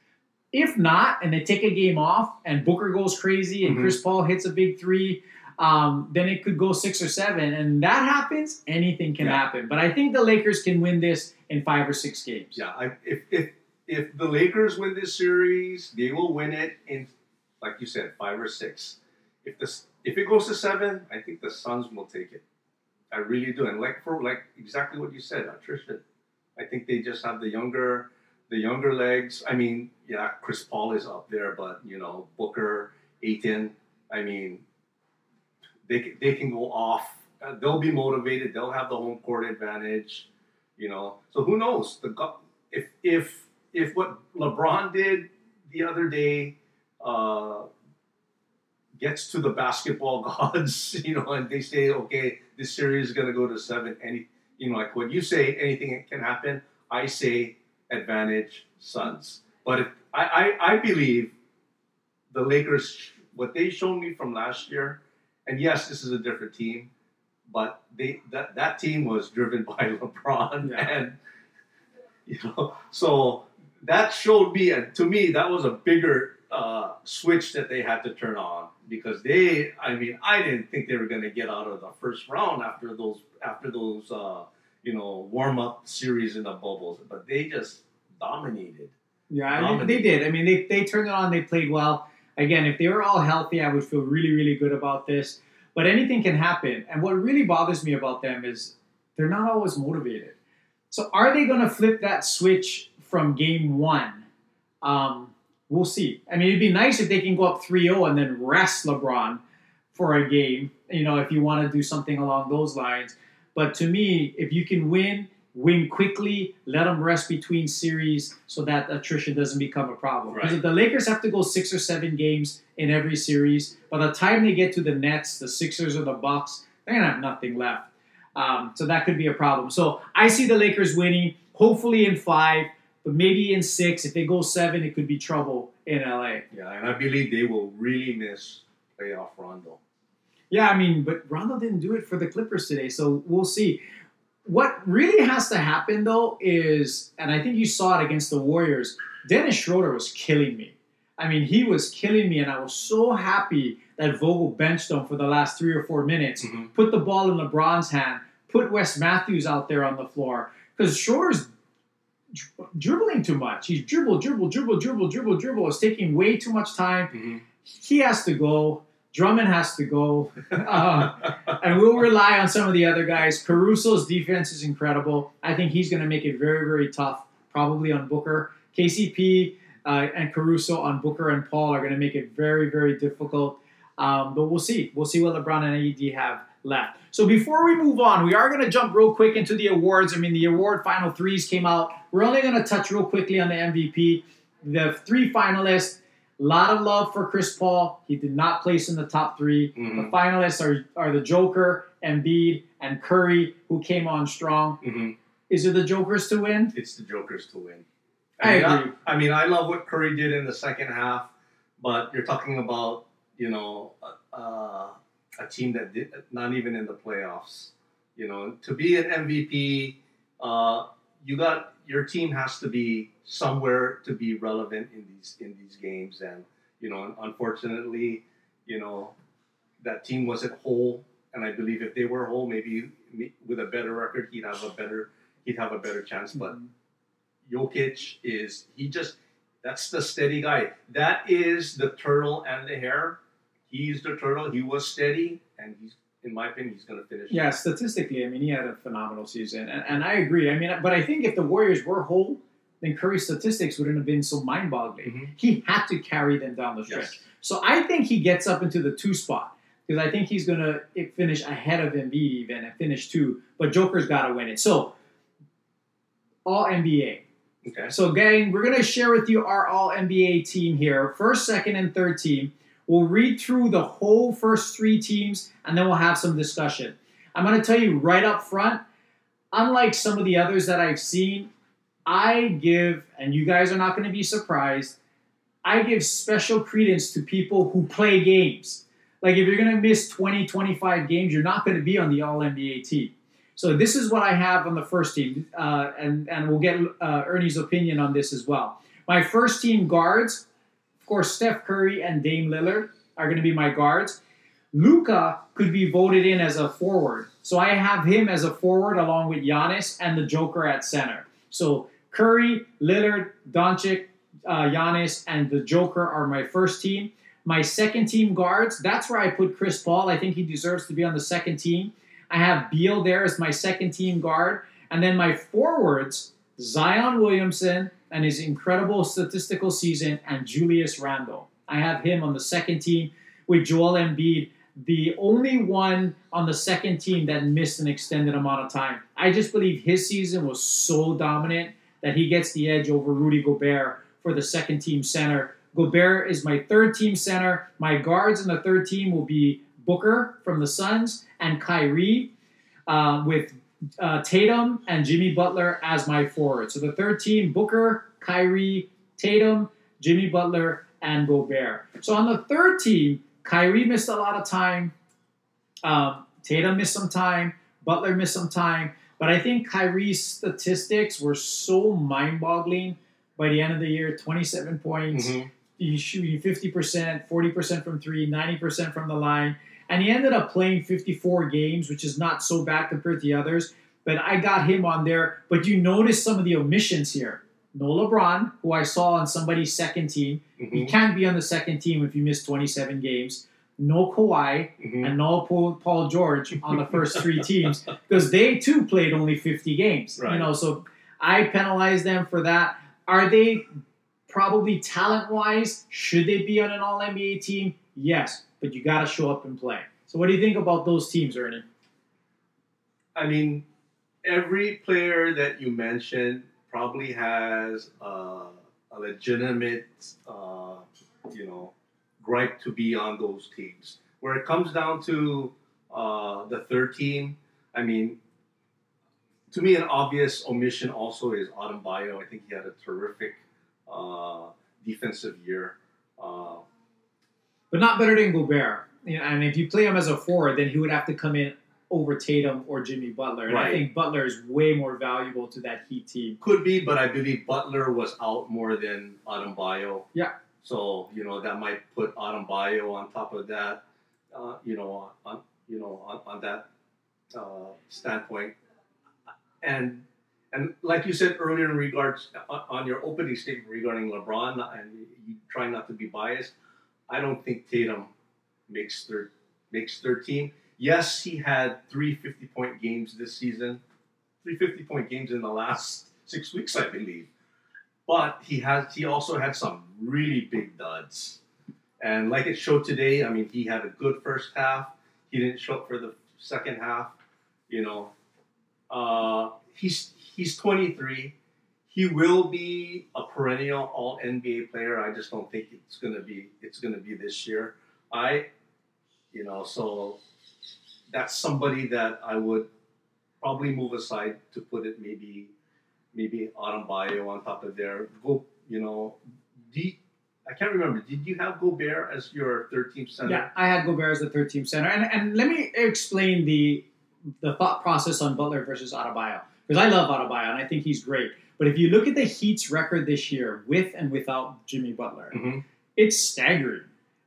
Speaker 2: If not, and they take a game off and Booker goes crazy and
Speaker 3: Mhm.
Speaker 2: Chris Paul hits a big three, um, then it could go six or seven. And that happens, anything can
Speaker 3: Yeah.
Speaker 2: happen. But I think the Lakers can win this in five or six games.
Speaker 3: Yeah, I, if if if the Lakers win this series, they will win it in, like you said, five or six. If this if it goes to seven, I think the Suns will take it. I really do, and like for like exactly what you said, attrition. I think they just have the younger the younger legs. I mean, yeah, Chris Paul is up there, but you know Booker, Ayton. I mean, they they can go off. Uh, they'll be motivated. They'll have the home court advantage. You know, so who knows? The if if if what LeBron did the other day uh, gets to the basketball gods, you know, and they say, okay, this series is going to go to seven. Any, you know, like when you say anything can happen, I say advantage Suns. But if I, I, I believe the Lakers, what they showed me from last year, and yes, this is a different team, but they that that team was driven by LeBron
Speaker 2: Yeah.
Speaker 3: and you know so that showed me and to me that was a bigger uh, switch that they had to turn on because they I mean I didn't think they were going to get out of the first round after those after those uh, you know warm up series in the bubbles but they just dominated
Speaker 2: Yeah,
Speaker 3: Dominated.
Speaker 2: they did. I mean, they, they turned it on. They played well. Again, if they were all healthy, I would feel really, really good about this. But anything can happen. And what really bothers me about them is they're not always motivated. So are they going to flip that switch from game one? Um, we'll see. I mean, it'd be nice if they can go up 3 0 and then rest LeBron for a game, you know, if you want to do something along those lines. But to me, if you can win, win quickly, let them rest between series so that attrition doesn't become a problem. Because
Speaker 3: Right.
Speaker 2: if the Lakers have to go six or seven games in every series, by the time they get to the Nets, the Sixers, or the Bucks, they're gonna have nothing left. Um, so that could be a problem. So I see the Lakers winning, hopefully in five, but maybe in six. If they go seven, it could be trouble in LA.
Speaker 3: yeah and I believe they will really miss playoff Rondo
Speaker 2: Yeah, I mean, but Rondo didn't do it for the Clippers today, so we'll see. What really has to happen though is, and I think you saw it against the Warriors, Dennis Schroeder was killing me. I mean, he was killing me, and I was so happy that Vogel benched him for the last three or four minutes,
Speaker 3: Mhm.
Speaker 2: put the ball in LeBron's hand, put Wes Matthews out there on the floor, because Schroeder's dribbling too much. He's dribble, dribble, dribble, dribble, dribble, dribble. It's taking way too much time he has to go. Drummond has to go. Uh, and we'll rely on some of the other guys. Caruso's defense is incredible. I think he's going to make it very, very tough, probably on Booker. KCP uh, and Caruso on Booker and Paul are going to make it very, very difficult. Um, but we'll see. We'll see what LeBron and AD have left. So before we move on, we are going to jump real quick into the awards. I mean, the award final threes came out. We're only going to touch real quickly on the MVP. The three finalists. A lot of love for Chris Paul. He did not place in the top 3
Speaker 3: Mhm.
Speaker 2: The finalists are, are the Joker, Embiid, and Curry, who came on strong.
Speaker 3: Mhm.
Speaker 2: Is it the Jokers to win?
Speaker 3: it's the Jokers to win.
Speaker 2: I
Speaker 3: mean,
Speaker 2: agree.
Speaker 3: I, mean, I love what Curry did in the second half, but you're talking about you know a, a, team that did not even in the playoffs. You know, to be an MVP, uh, you got your team has to be somewhere to be relevant in these in these games, and you know, unfortunately, you know, that team wasn't whole. And I believe if they were whole, maybe with a better record, he'd have a better he'd have a better chance. But Jokic is he just that's the steady guy. That is the turtle and the hare. He's the turtle. He was steady, and he's, in my opinion, he's going to finish.
Speaker 2: Yeah, statistically, I mean, he had a phenomenal season, and, and I agree. I mean, but I think if the Warriors were whole, then Curry's statistics wouldn't have been so mind-boggling.
Speaker 3: Mhm.
Speaker 2: He had to carry them down the stretch.
Speaker 3: Yes.
Speaker 2: So I think he gets up into the two spot because I think he's going to finish ahead of Embiid even and finish two. But Joker's got to win it. So all NBA.
Speaker 3: Okay.
Speaker 2: So gang, we're going to share with you our all NBA team here, first, second, and third team. We'll read through the whole first three teams and then we'll have some discussion. I'm going to tell you right up front, unlike some of the others that I've seen, I give, and you guys are not going to be surprised, I give special credence to people who play games. Like if you're going to miss 20, 25 games, you're not going to be on the All NBA team. So this is what I have on the first team, uh, and and we'll get uh, Ernie's opinion on this as well. My first team guards, course, Steph Curry and Dame Lillard are going to be my guards. Luka could be voted in as a forward, so I have him as a forward along with Giannis and the Joker at center. So Curry, Lillard, Doncic, uh, Giannis, and the Joker are my first team. My second team guards, that's where I put Chris Paul. I think he deserves to be on the second team. I have Beal there as my second team guard. And then my forwards, Zion Williamson and his incredible statistical season, and Julius Randle. I have him on the second team with Joel Embiid, the only one on the second team that missed an extended amount of time. I just believe his season was so dominant that he gets the edge over Rudy Gobert for the second team center. Gobert is my third team center. My guards in the third team will be Booker from the Suns and Kyrie uh, with uh, Tatum and Jimmy Butler as my forward. So the third team, Booker, Kyrie, Tatum, Jimmy Butler, and Gobert. So on the third team, Kyrie missed a lot of time. Um, Tatum missed some time. Butler missed some time. But I think Kyrie's statistics were so mind-boggling by the end of the year 27 points.
Speaker 3: Mhm.
Speaker 2: He's shooting 50%, 40% from three, 90% from the line. And he ended up playing 54 games, which is not so bad compared to the others. But I got him on there. But you notice some of the omissions here. No LeBron, who I saw on somebody's second team. You
Speaker 3: Mhm.
Speaker 2: can't be on the second team if you miss 27 games. No Kawhi
Speaker 3: Mhm.
Speaker 2: and no Paul, Paul George on the first three teams because they too played only 50 games. You know, so I penalize them for that. Are they probably talent wise? Should they be on an All NBA team? Yes, but you got to show up and play. So, what do you think about those teams, Ernie?
Speaker 3: I mean, every player that you mentioned probably has uh, a legitimate, uh, you know, gripe to be on those teams. Where it comes down to uh, the third team, I mean, to me, an obvious omission also is Adebayo. I think he had a terrific uh, defensive year. Uh,
Speaker 2: But not better than Gobert. You know, and if you play him as a forward, then he would have to come in over Tatum or Jimmy Butler. And I think Butler is way more valuable to that Heat team.
Speaker 3: Could be, but I believe Butler was out more than Adebayo.
Speaker 2: Yeah.
Speaker 3: So you know that might put Adebayo on top of that. Uh, you know, on you know on, on that uh, standpoint, and and like you said earlier in regards on, on your opening statement regarding LeBron, and you try not to be biased. I don't think Tatum makes third makes third team. Yes, he had three 50 point games this season three 50 point games in the last six weeks, I believe. But he has he also had some really big duds. And like it showed today, I mean, he had a good first half. He didn't show up for the second half. You know, uh, he's he's 23. He will be a perennial All NBA player. I just don't think it's gonna be it's gonna be this year. I, you know, so that's somebody that I would probably move aside to put it maybe maybe Autumn on top of there. Go, you know. I can't remember. Did you have Gobert as your third team center?
Speaker 2: Yeah, I had Gobert as the third team center, and and let me explain the the thought process on Butler versus Adebayo because I love Adebayo and I think he's great. But if you look at the Heat's record this year, with and without Jimmy Butler,
Speaker 3: Mhm.
Speaker 2: it's staggering.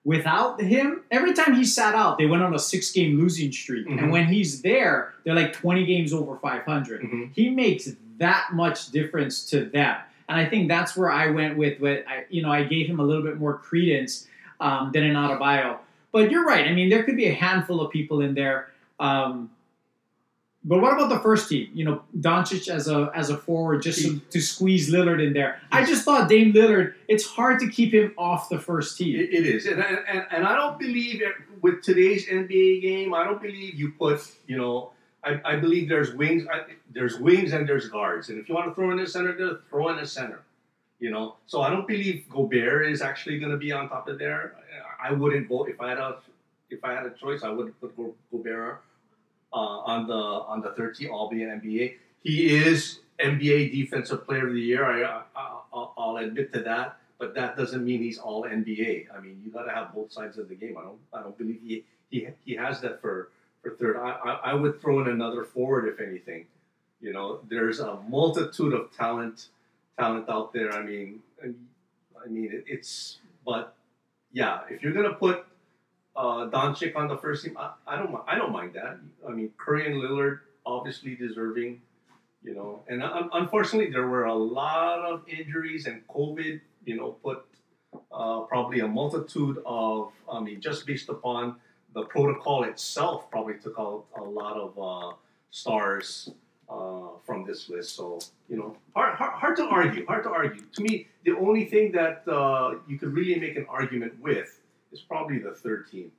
Speaker 2: Without him, every time he sat out, they went on a six-game losing streak,
Speaker 3: Mhm.
Speaker 2: and when he's there, they're like twenty games over five hundred.
Speaker 3: Mhm.
Speaker 2: He makes that much difference to them, and I think that's where I went with. What I, you know, I gave him a little bit more credence um, than in Adebayo. but you're right. I mean, there could be a handful of people in there. Um, but what about the first team? You know, Doncic as a as a forward, just to, to squeeze Lillard in there. I just thought Dame Lillard. It's hard to keep him off the first team.
Speaker 3: It, it is, and, and and I don't believe it, with today's NBA game. I don't believe you put you know. I, I believe there's wings. I, there's wings and there's guards, and if you want to throw in a center, throw in a center. You know, so I don't believe Gobert is actually going to be on top of there. I wouldn't vote if I had a if I had a choice. I would put Go- Gobert uh, on the on the third team, albeit NBA. He is NBA Defensive Player of the Year. I, I I'll, admit to that, but that doesn't mean he's all NBA. I mean, you got to have both sides of the game. I don't I don't believe he he, he has that for for third. I, I I would throw in another forward if anything. You know, there's a multitude of talent talent out there. I mean, I mean it, it's but yeah, if you're gonna put uh, Doncic on the first team, I, I don't I don't mind that. I mean, Curry and Lillard obviously deserving, you know. And un- unfortunately, there were a lot of injuries and COVID. You know, put uh, probably a multitude of. I mean, just based upon the protocol itself, probably took out a lot of uh, stars uh, from this list. So you know, hard, hard, hard to argue. Hard to argue. To me, the only thing that uh, you could really make an argument with is probably the third team.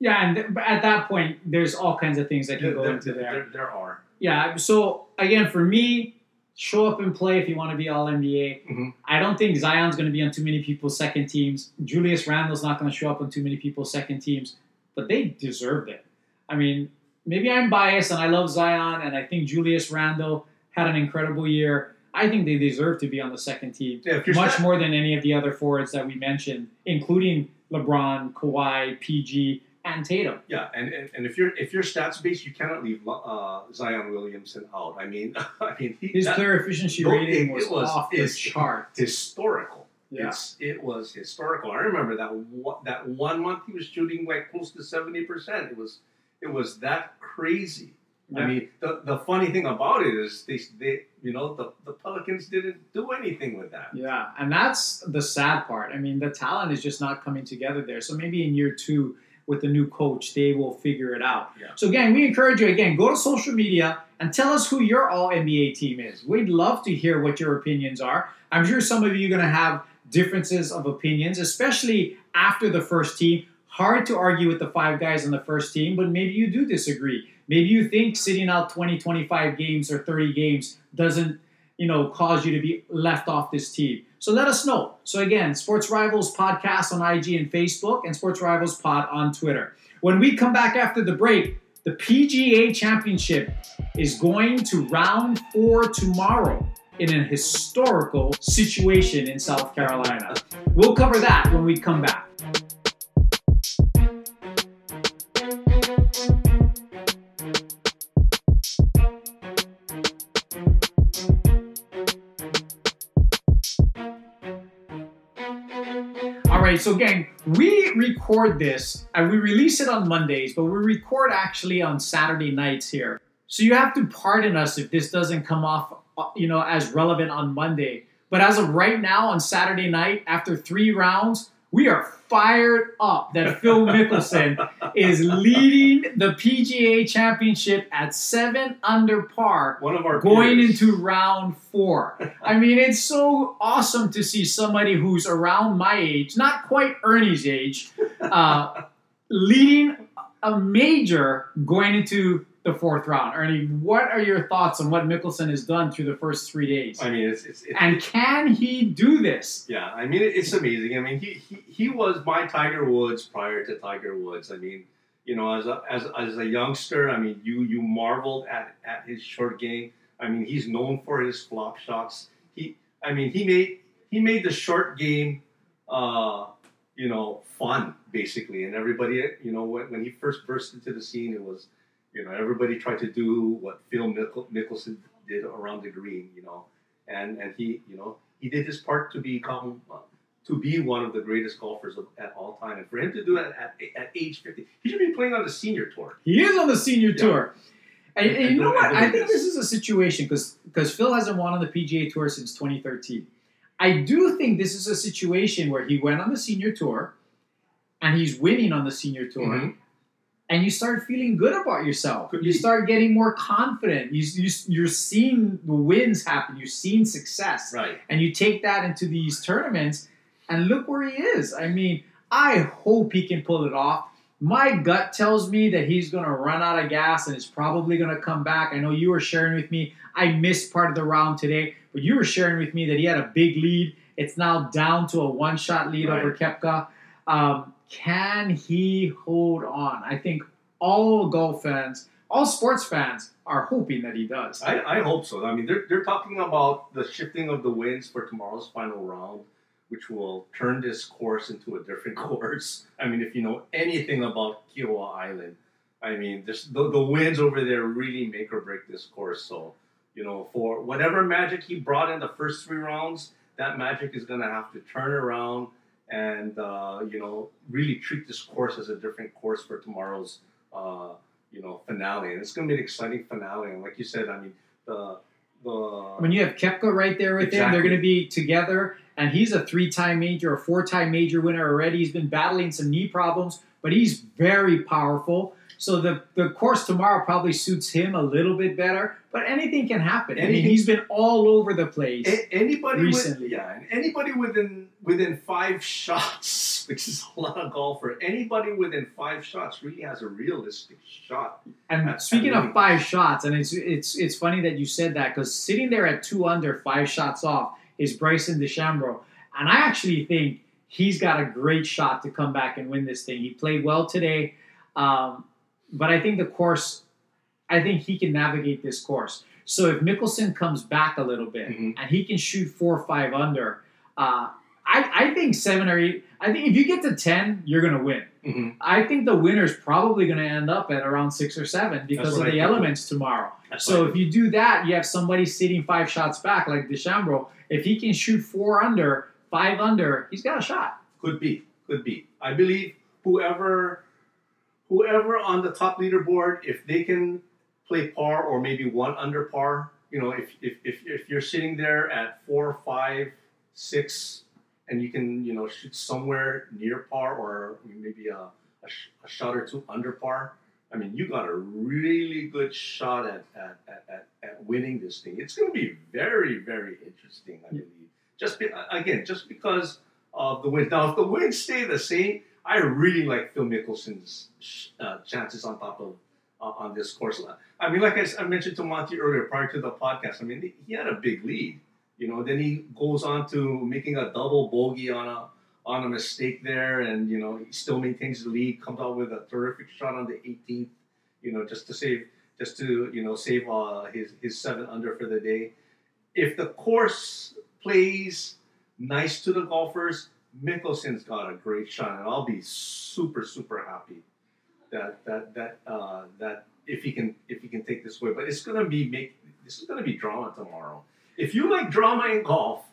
Speaker 2: Yeah, and th- at that point, there's all kinds of things that can
Speaker 3: There,
Speaker 2: go
Speaker 3: there,
Speaker 2: into there.
Speaker 3: there, there are.
Speaker 2: Yeah. So again, for me, show up and play if you want to be All NBA.
Speaker 3: Mhm.
Speaker 2: I don't think Zion's going to be on too many people's second teams. Julius Randle's not going to show up on too many people's second teams, but they deserved it. I mean, maybe I'm biased and I love Zion and I think Julius Randle had an incredible year. I think they deserve to be on the second team
Speaker 3: Yeah,
Speaker 2: much more than any of the other forwards that we mentioned, including LeBron, Kawhi, PG, and Tatum.
Speaker 3: Yeah, and, and, and if you're if you're stats based, you cannot leave uh, Zion Williamson out. I mean, I mean, he,
Speaker 2: His
Speaker 3: that-
Speaker 2: player efficiency rating was,
Speaker 3: was-
Speaker 2: off the chart.
Speaker 3: historical.
Speaker 2: Yeah.
Speaker 3: It's it was historical. I remember that one, that one month he was shooting like close to seventy percent. It was it was that crazy. I mean, the, the funny thing about it is they they you know the, the Pelicans didn't do anything with that.
Speaker 2: Yeah, and that's the sad part. I mean, the talent is just not coming together there. So maybe in year two, with the new coach, they will figure it out.
Speaker 3: Yeah.
Speaker 2: So again, we encourage you again, go to social media and tell us who your All NBA team is. We'd love to hear what your opinions are. I'm sure some of you are going to have differences of opinions, especially after the first team. Hard to argue with the five guys on the first team, but maybe you do disagree. Maybe you think sitting out 20, 25 games or 30 games doesn't you know, cause you to be left off this team. So let us know. So again, Sports Rivals Podcast on IG and Facebook, and Sports Rivals Pod on Twitter. When we come back after the break, the PGA Championship is going to round four tomorrow in an historical situation in South Carolina. We'll cover that when we come back. So gang, we record this and we release it on Mondays, but we record actually on Saturday nights here. So you have to pardon us if this doesn't come off, uh, you know, as relevant on Monday. But as of right now, on Saturday night, after three rounds, we are fired up that Phil Mickelson is leading the PGA Championship at seven under par
Speaker 3: One of our
Speaker 2: going
Speaker 3: peers-
Speaker 2: into round four. I mean, it's so awesome to see somebody who's around my age, not quite Ernie's age, uh, leading a major going into the fourth round. Ernie, what are your thoughts on what Mickelson has done through the first three days?
Speaker 3: I mean, it's it's, it's
Speaker 2: And can he do this?
Speaker 3: Yeah, I mean it's amazing. I mean he, he he was my Tiger Woods prior to Tiger Woods. I mean, you know, as a as, as a youngster, I mean you you marveled at at his short game. I mean he's known for his flop shots. He I mean he made he made the short game uh you know fun basically and everybody you know when, when he first burst into the scene it was you know everybody tried to do what Phil Mickle, Mickelson did around the green you know and and he you know he did his part to become uh, to be one of the greatest golfers of, at all time, and for him to do it at, at age fifty, he should be playing on the senior tour.
Speaker 2: He is on the senior
Speaker 3: Yeah.
Speaker 2: tour. And, and you know
Speaker 3: I
Speaker 2: what? I think
Speaker 3: this.
Speaker 2: is a situation because because Phil hasn't won on the PGA Tour since 2013. I do think this is a situation where he went on the senior tour, and he's winning on the senior tour.
Speaker 3: Mhm.
Speaker 2: And you start feeling good about yourself.
Speaker 3: Could
Speaker 2: you
Speaker 3: be.
Speaker 2: start getting more confident. You, you, you're seeing the wins happen. You're seeing success
Speaker 3: Right.
Speaker 2: and you take that into these tournaments and look where he is i mean i hope he can pull it off my gut tells me that he's going to run out of gas and it's probably going to come back i know you were sharing with me i missed part of the round today but you were sharing with me that he had a big lead it's now down to a one shot lead
Speaker 3: Right.
Speaker 2: over Koepka um, can he hold on i think all golf fans all sports fans are hoping that he does
Speaker 3: I, I hope so. I mean, they're, they're talking about the shifting of the winds for tomorrow's final round, which will turn this course into a different course. I mean, if you know anything about Kiawah Island, I mean, this, the, the winds over there really make or break this course. So, you know, for whatever magic he brought in the first three rounds, that magic is going to have to turn around and, uh, you know, really treat this course as a different course for tomorrow's uh, you know finale, and it's going to be an exciting finale. And like you said, I mean the the
Speaker 2: when you have Koepka right there with him, they're going to be together. And he's a three-time major, a four-time major winner already. He's been battling some knee problems, but he's very powerful. So the the course tomorrow probably suits him a little bit better. But anything can happen. I mean, he's been all over the place.
Speaker 3: a- anybody
Speaker 2: recently.
Speaker 3: with, yeah, and anybody within within five shots, which is a lot of golfer. Anybody within five shots really has a realistic shot.
Speaker 2: And
Speaker 3: That's
Speaker 2: speaking of
Speaker 3: amazing.
Speaker 2: five shots, and it's it's it's funny that you said that because sitting there at two under, five shots off, is Bryson DeChambeau, and I actually think he's got a great shot to come back and win this thing. He played well today, um, but I think the course, I think he can navigate this course. So if Mickelson comes back a little bit
Speaker 3: Mhm.
Speaker 2: and he can shoot four or five under, uh, I I think seven or eight. I think if you get to ten, you're gonna win.
Speaker 3: Mm-hmm.
Speaker 2: I think the winner's probably going to end up at around six or seven because of the
Speaker 3: I think.
Speaker 2: elements tomorrow.
Speaker 3: That's
Speaker 2: So if you do that, you have somebody sitting five shots back like DeChambeau. If he can shoot four under, five under, he's got a shot.
Speaker 3: Could be, could be. I believe whoever, whoever on the top leaderboard, if they can play par or maybe one under par, you know, if if, if, if you're sitting there at four, five, six, and you can, you know, shoot somewhere near par or maybe a, a, sh- a shot or two under par. I mean, you got a really good shot at, at, at, at, at winning this thing. It's going to be very, very interesting, I believe. Just be, again, just because of the wins. Now, if the wins stay the same, I really like Phil Mickelson's uh, chances on top of uh, on this course. I mean, like I mentioned to Monty earlier, prior to the podcast, I mean, he had a big lead. You know, then he goes on to making a double bogey on a on a mistake there, and you know, he still maintains the lead. Comes out with a terrific shot on the 18th. You know, just to save, just to you know, save uh, his his seven under for the day. If the course plays nice to the golfers, Mickelson's got a great shot, and I'll be super super happy that that that uh, that if he can if he can take this way. But it's gonna be make this is gonna be drama tomorrow. If you like drama in golf,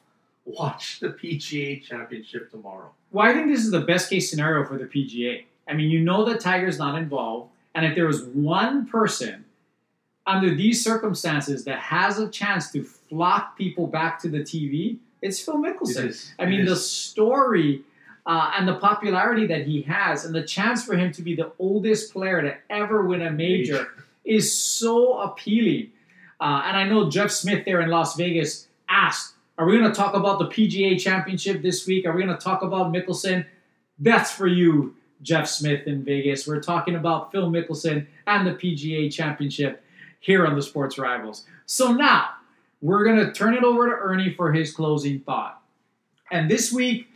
Speaker 3: watch the PGA Championship tomorrow.
Speaker 2: Well, I think this is the best case scenario for the PGA. I mean, you know that Tiger's not involved, and if there was one person under these circumstances that has a chance to flock people back to the TV, it's Phil Mickelson.
Speaker 3: It.
Speaker 2: I mean, the story uh, and the popularity that he has, and the chance for him to be the oldest player to ever win a major is so appealing. Uh, and I know Jeff Smith there in Las Vegas asked, "Are we going to talk about the PGA Championship this week? Are we going to talk about Mickelson?" That's for you, Jeff Smith in Vegas. We're talking about Phil Mickelson and the PGA Championship here on the Sports Rivals. So now we're going to turn it over to Ernie for his closing thought. And this week,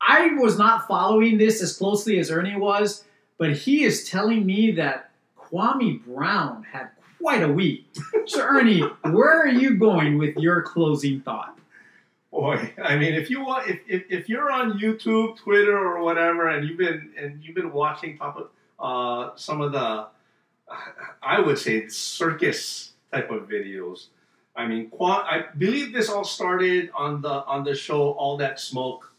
Speaker 2: I was not following this as closely as Ernie was, but he is telling me that Kwame Brown had quite a week. So, Ernie, where are you going with your closing thought?
Speaker 3: Boy, I mean, if you want, if, if, if you're on YouTube, Twitter, or whatever, and you've been and you've been watching of uh, some of the, I would say circus type of videos. I mean, Qua- I believe this all started on the on the show All That Smoke,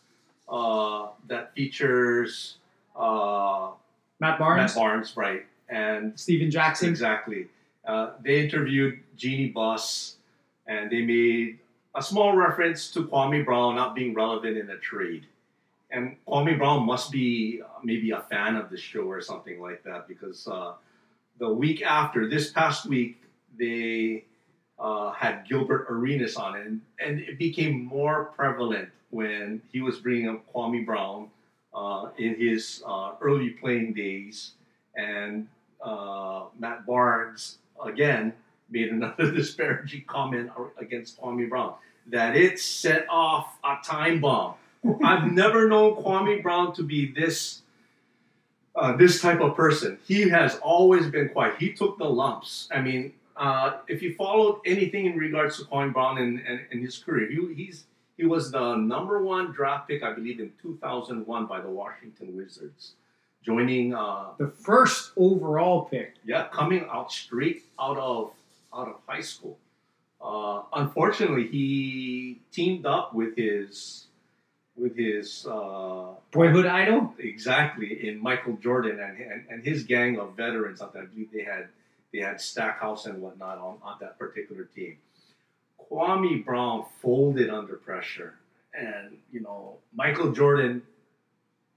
Speaker 3: uh, that features uh,
Speaker 2: Matt Barnes,
Speaker 3: Matt Barnes, right? And
Speaker 2: Stephen Jackson.
Speaker 3: Exactly. Uh, they interviewed Jeanie Buss, and they made a small reference to Kwame Brown not being relevant in the trade. And Kwame Brown must be maybe a fan of the show or something like that because uh, the week after this past week they uh, had Gilbert Arenas on it, and, and it became more prevalent when he was bringing up Kwame Brown uh, in his uh, early playing days, and uh, Matt Barnes again made another disparaging comment against Kwame Brown that it set off a time bomb. I've never known Kwame Brown to be this uh, this type of person. He has always been quiet. He took the lumps. I mean, uh, if you followed anything in regards to Kwame Brown and, and, and his career, he, he's he was the number one draft pick, I believe, in 2001 by the Washington Wizards, joining uh,
Speaker 2: the first overall pick.
Speaker 3: Yeah, coming out straight out of out of high school. Uh, unfortunately, he teamed up with his with his uh,
Speaker 2: boyhood idol.
Speaker 3: Exactly in Michael Jordan and, and, and his gang of veterans. I believe they had they had Stackhouse and whatnot on, on that particular team. Kwame Brown folded under pressure, and you know Michael Jordan.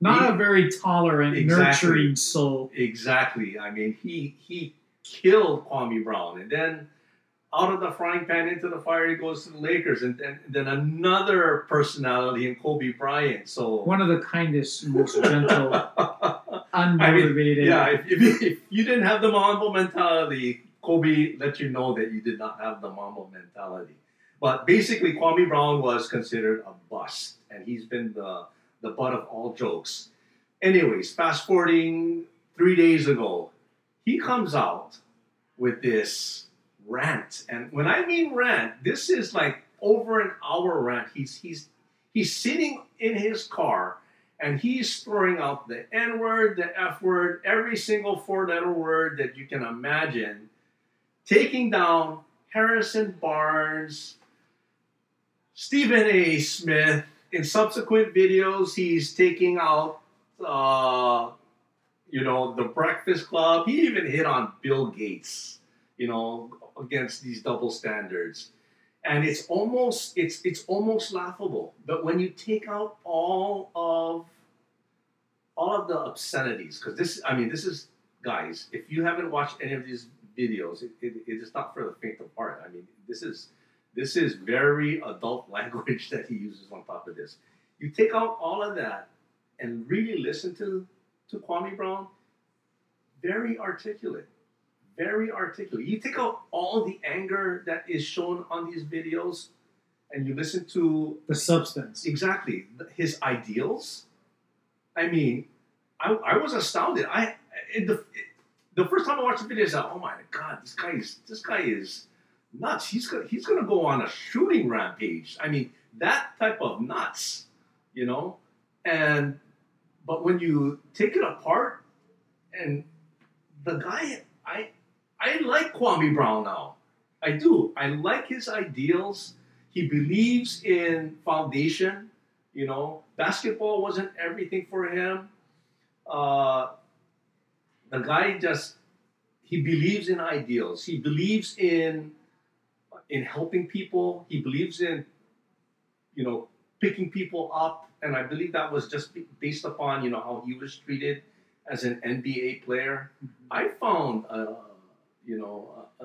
Speaker 2: Not he, a very tolerant, exactly, nurturing soul.
Speaker 3: Exactly. I mean, he he killed Kwame Brown, and then out of the frying pan into the fire he goes to the Lakers, and, and then another personality in Kobe Bryant. So
Speaker 2: one of the kindest, most gentle, unmotivated. I mean,
Speaker 3: yeah, if, if, if, you didn't have the Mamba mentality, Kobe let you know that you did not have the Mamba mentality. But basically, Kwame Brown was considered a bust, and he's been the the butt of all jokes. Anyways, fast forwarding three days ago, he comes out with this rant. And when I mean rant, this is like over an hour rant. He's he's he's sitting in his car and he's throwing out the N word, the F word, every single four letter word that you can imagine, taking down Harrison Barnes, Stephen A. Smith. In subsequent videos, he's taking out, uh, you know, the Breakfast Club. He even hit on Bill Gates, you know, against these double standards. And it's almost it's it's almost laughable. But when you take out all of all of the obscenities because this i mean this is guys if you haven't watched any of these videos it, it, it is not for the faint of heart. I mean this is this is very adult language that he uses on top of this. You take out all of that and really listen to to kwame brown very articulate very articulate. You take out all the anger that is shown on these videos, and you listen to
Speaker 2: the substance.
Speaker 3: Exactly, his ideals. I mean, I, I was astounded. I the the first time I watched the video, I said, "Oh my god, this guy is this guy is nuts. He's gonna he's gonna go on a shooting rampage. I mean, that type of nuts, you know." And but when you take it apart, and the guy, I I like Kwame Brown now. I do. I like his ideals. He believes in foundation. You know, basketball wasn't everything for him. Uh, the guy just he believes in ideals. He believes in in helping people. He believes in you know picking people up, and I believe that was just based upon you know how he was treated as an NBA player. Mm-hmm. I found. Uh, you know, a,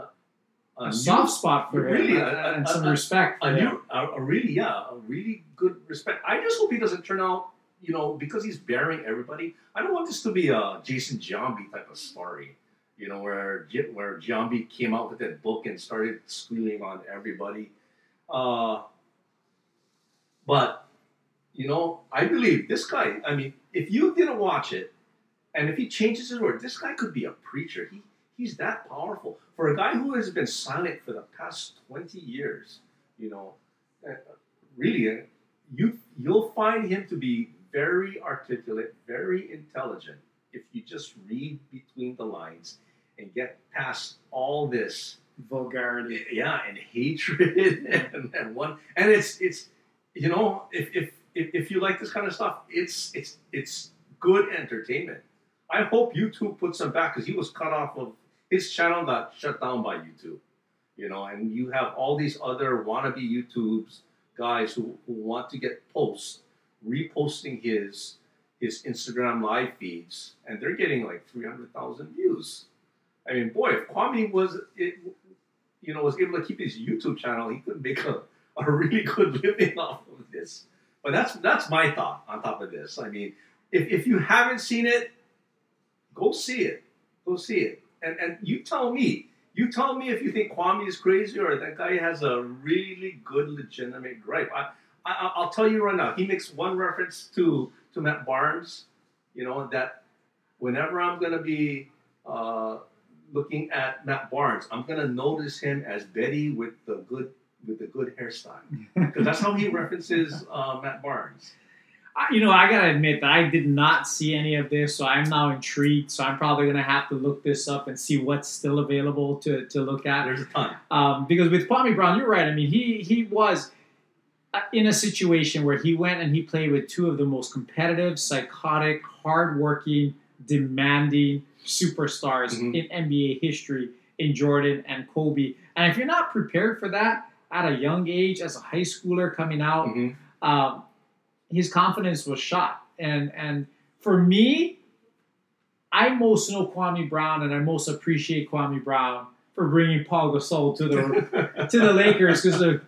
Speaker 3: a,
Speaker 2: a soft spot for really, him and some respect.
Speaker 3: A, new, a, really, yeah, a really good respect. I just hope he doesn't turn out, you know, because he's burying everybody. I don't want this to be a Jason Giambi type of story, you know, where where Giambi came out with that book and started squealing on everybody. Uh, but you know, I believe this guy. I mean, if you didn't watch it, and if he changes his word, this guy could be a preacher. He He's that powerful. For a guy who has been silent for the past 20 years, you know, uh, really, uh, you, you'll find him to be very articulate, very intelligent if you just read between the lines and get past all this
Speaker 2: vulgarity
Speaker 3: yeah and hatred and, and one and it's it's you know if, if if if you like this kind of stuff it's it's it's good entertainment i hope youtube puts him back because he was cut off of his channel got shut down by YouTube. You know, and you have all these other wannabe YouTubes guys who, who want to get posts, reposting his his Instagram live feeds, and they're getting like three hundred thousand views. I mean, boy, if Kwame was it, you know, was able to keep his YouTube channel, he could make a, a really good living off of this. But that's that's my thought on top of this. I mean, if, if you haven't seen it, go see it. Go see it. And and you tell me. You tell me if you think Kwame is crazy or that guy has a really good, legitimate gripe. I, I I'll tell you right now. He makes one reference to to Matt Barnes. You know that whenever I'm gonna be uh, looking at Matt Barnes, I'm gonna notice him as Betty with the good with the good hairstyle because that's how he references uh, Matt Barnes.
Speaker 2: You know, I gotta admit that I did not see any of this, so I'm now intrigued. So I'm probably gonna have to look this up and see what's still available to, to look at.
Speaker 3: There's a ton.
Speaker 2: Um, because with Kwame Brown, you're right. I mean, he he was uh, in a situation where he went and he played with two of the most competitive, psychotic, hardworking, demanding superstars
Speaker 3: Mhm.
Speaker 2: in NBA history in Jordan and Kobe. And if you're not prepared for that at a young age, as a high schooler coming out,
Speaker 3: Mhm.
Speaker 2: um, his confidence was shot. And and for me, I most know Kwame Brown, and I most appreciate Kwame Brown for bringing Paul Gasol to the to the Lakers because the,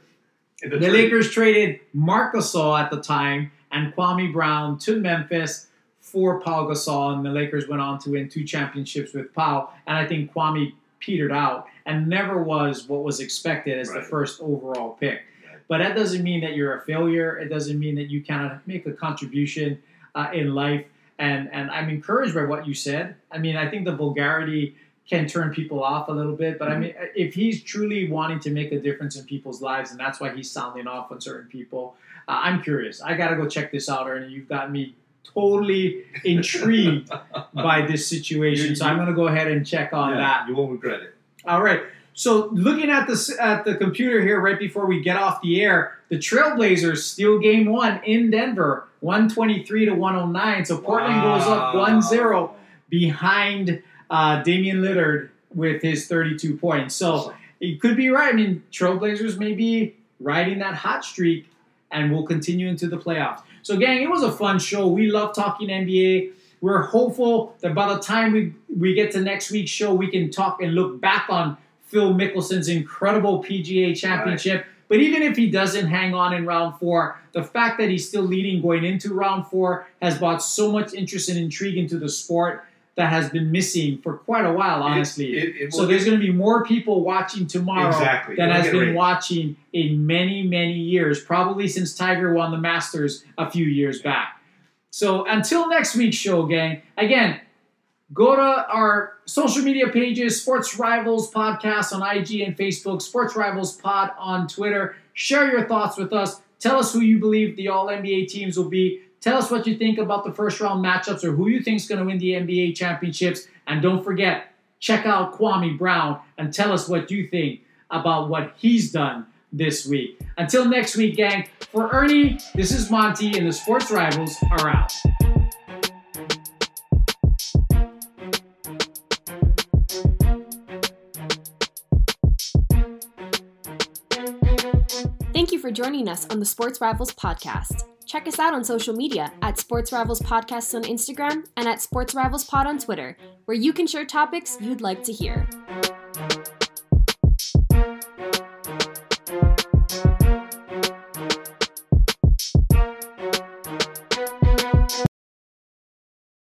Speaker 3: In
Speaker 2: the. Lakers traded Marc Gasol at the time and Kwame Brown to Memphis for Paul Gasol, and the Lakers went on to win two championships with Paul. And I think Kwame petered out and never was what was expected as the first overall pick. But that doesn't mean that you're a failure. It doesn't mean that you cannot make a contribution uh, in life. And and I'm encouraged by what you said. I mean, I think the vulgarity can turn people off a little bit. But I mean, if he's truly wanting to make a difference in people's lives, and that's why he's sounding off on certain people, uh, I'm curious. I got to go check this out, Ernie. You've got me totally intrigued by this situation.
Speaker 3: You-
Speaker 2: So I'm going to go ahead and check on
Speaker 3: Yeah,
Speaker 2: that.
Speaker 3: You won't regret it.
Speaker 2: All right. So looking at the at the computer here right before we get off the air, the Trailblazers steal game one in Denver, 123 to 109. So Portland goes up 1-0 behind uh, Damian Lillard with his 32 points. So you could be right. I mean, Trailblazers may be riding that hot streak and will continue into the playoffs. So, gang, it was a fun show. We love talking NBA. We're hopeful that by the time we, we get to next week's show, we can talk and look back on Phil Mickelson's incredible PGA championship. But even if he doesn't hang on in round four, the fact that he's still leading going into round four has brought so much interest and intrigue into the sport that has been missing for quite a while, honestly.
Speaker 3: It- it- it
Speaker 2: so there's going to be more people watching tomorrow
Speaker 3: Exactly.
Speaker 2: than has been watching in many, many years, probably since Tiger won the Masters a few years back. So until next week's show, gang, again, go to our social media pages, Sports Rivals Podcast on IG and Facebook, Sports Rivals Pod on Twitter. Share your thoughts with us. Tell us who you believe the All NBA teams will be. Tell us what you think about the first round matchups or who you think is going to win the NBA championships. And don't forget, check out Kwame Brown and tell us what you think about what he's done this week. Until next week, gang, for Ernie, this is Monty, and the Sports Rivals are out.
Speaker 1: For joining us on the Sports Rivals podcast. Check us out on social media at Sports Rivals Podcasts on Instagram and at Sports Rivals Pod on Twitter, where you can share topics you'd like to hear.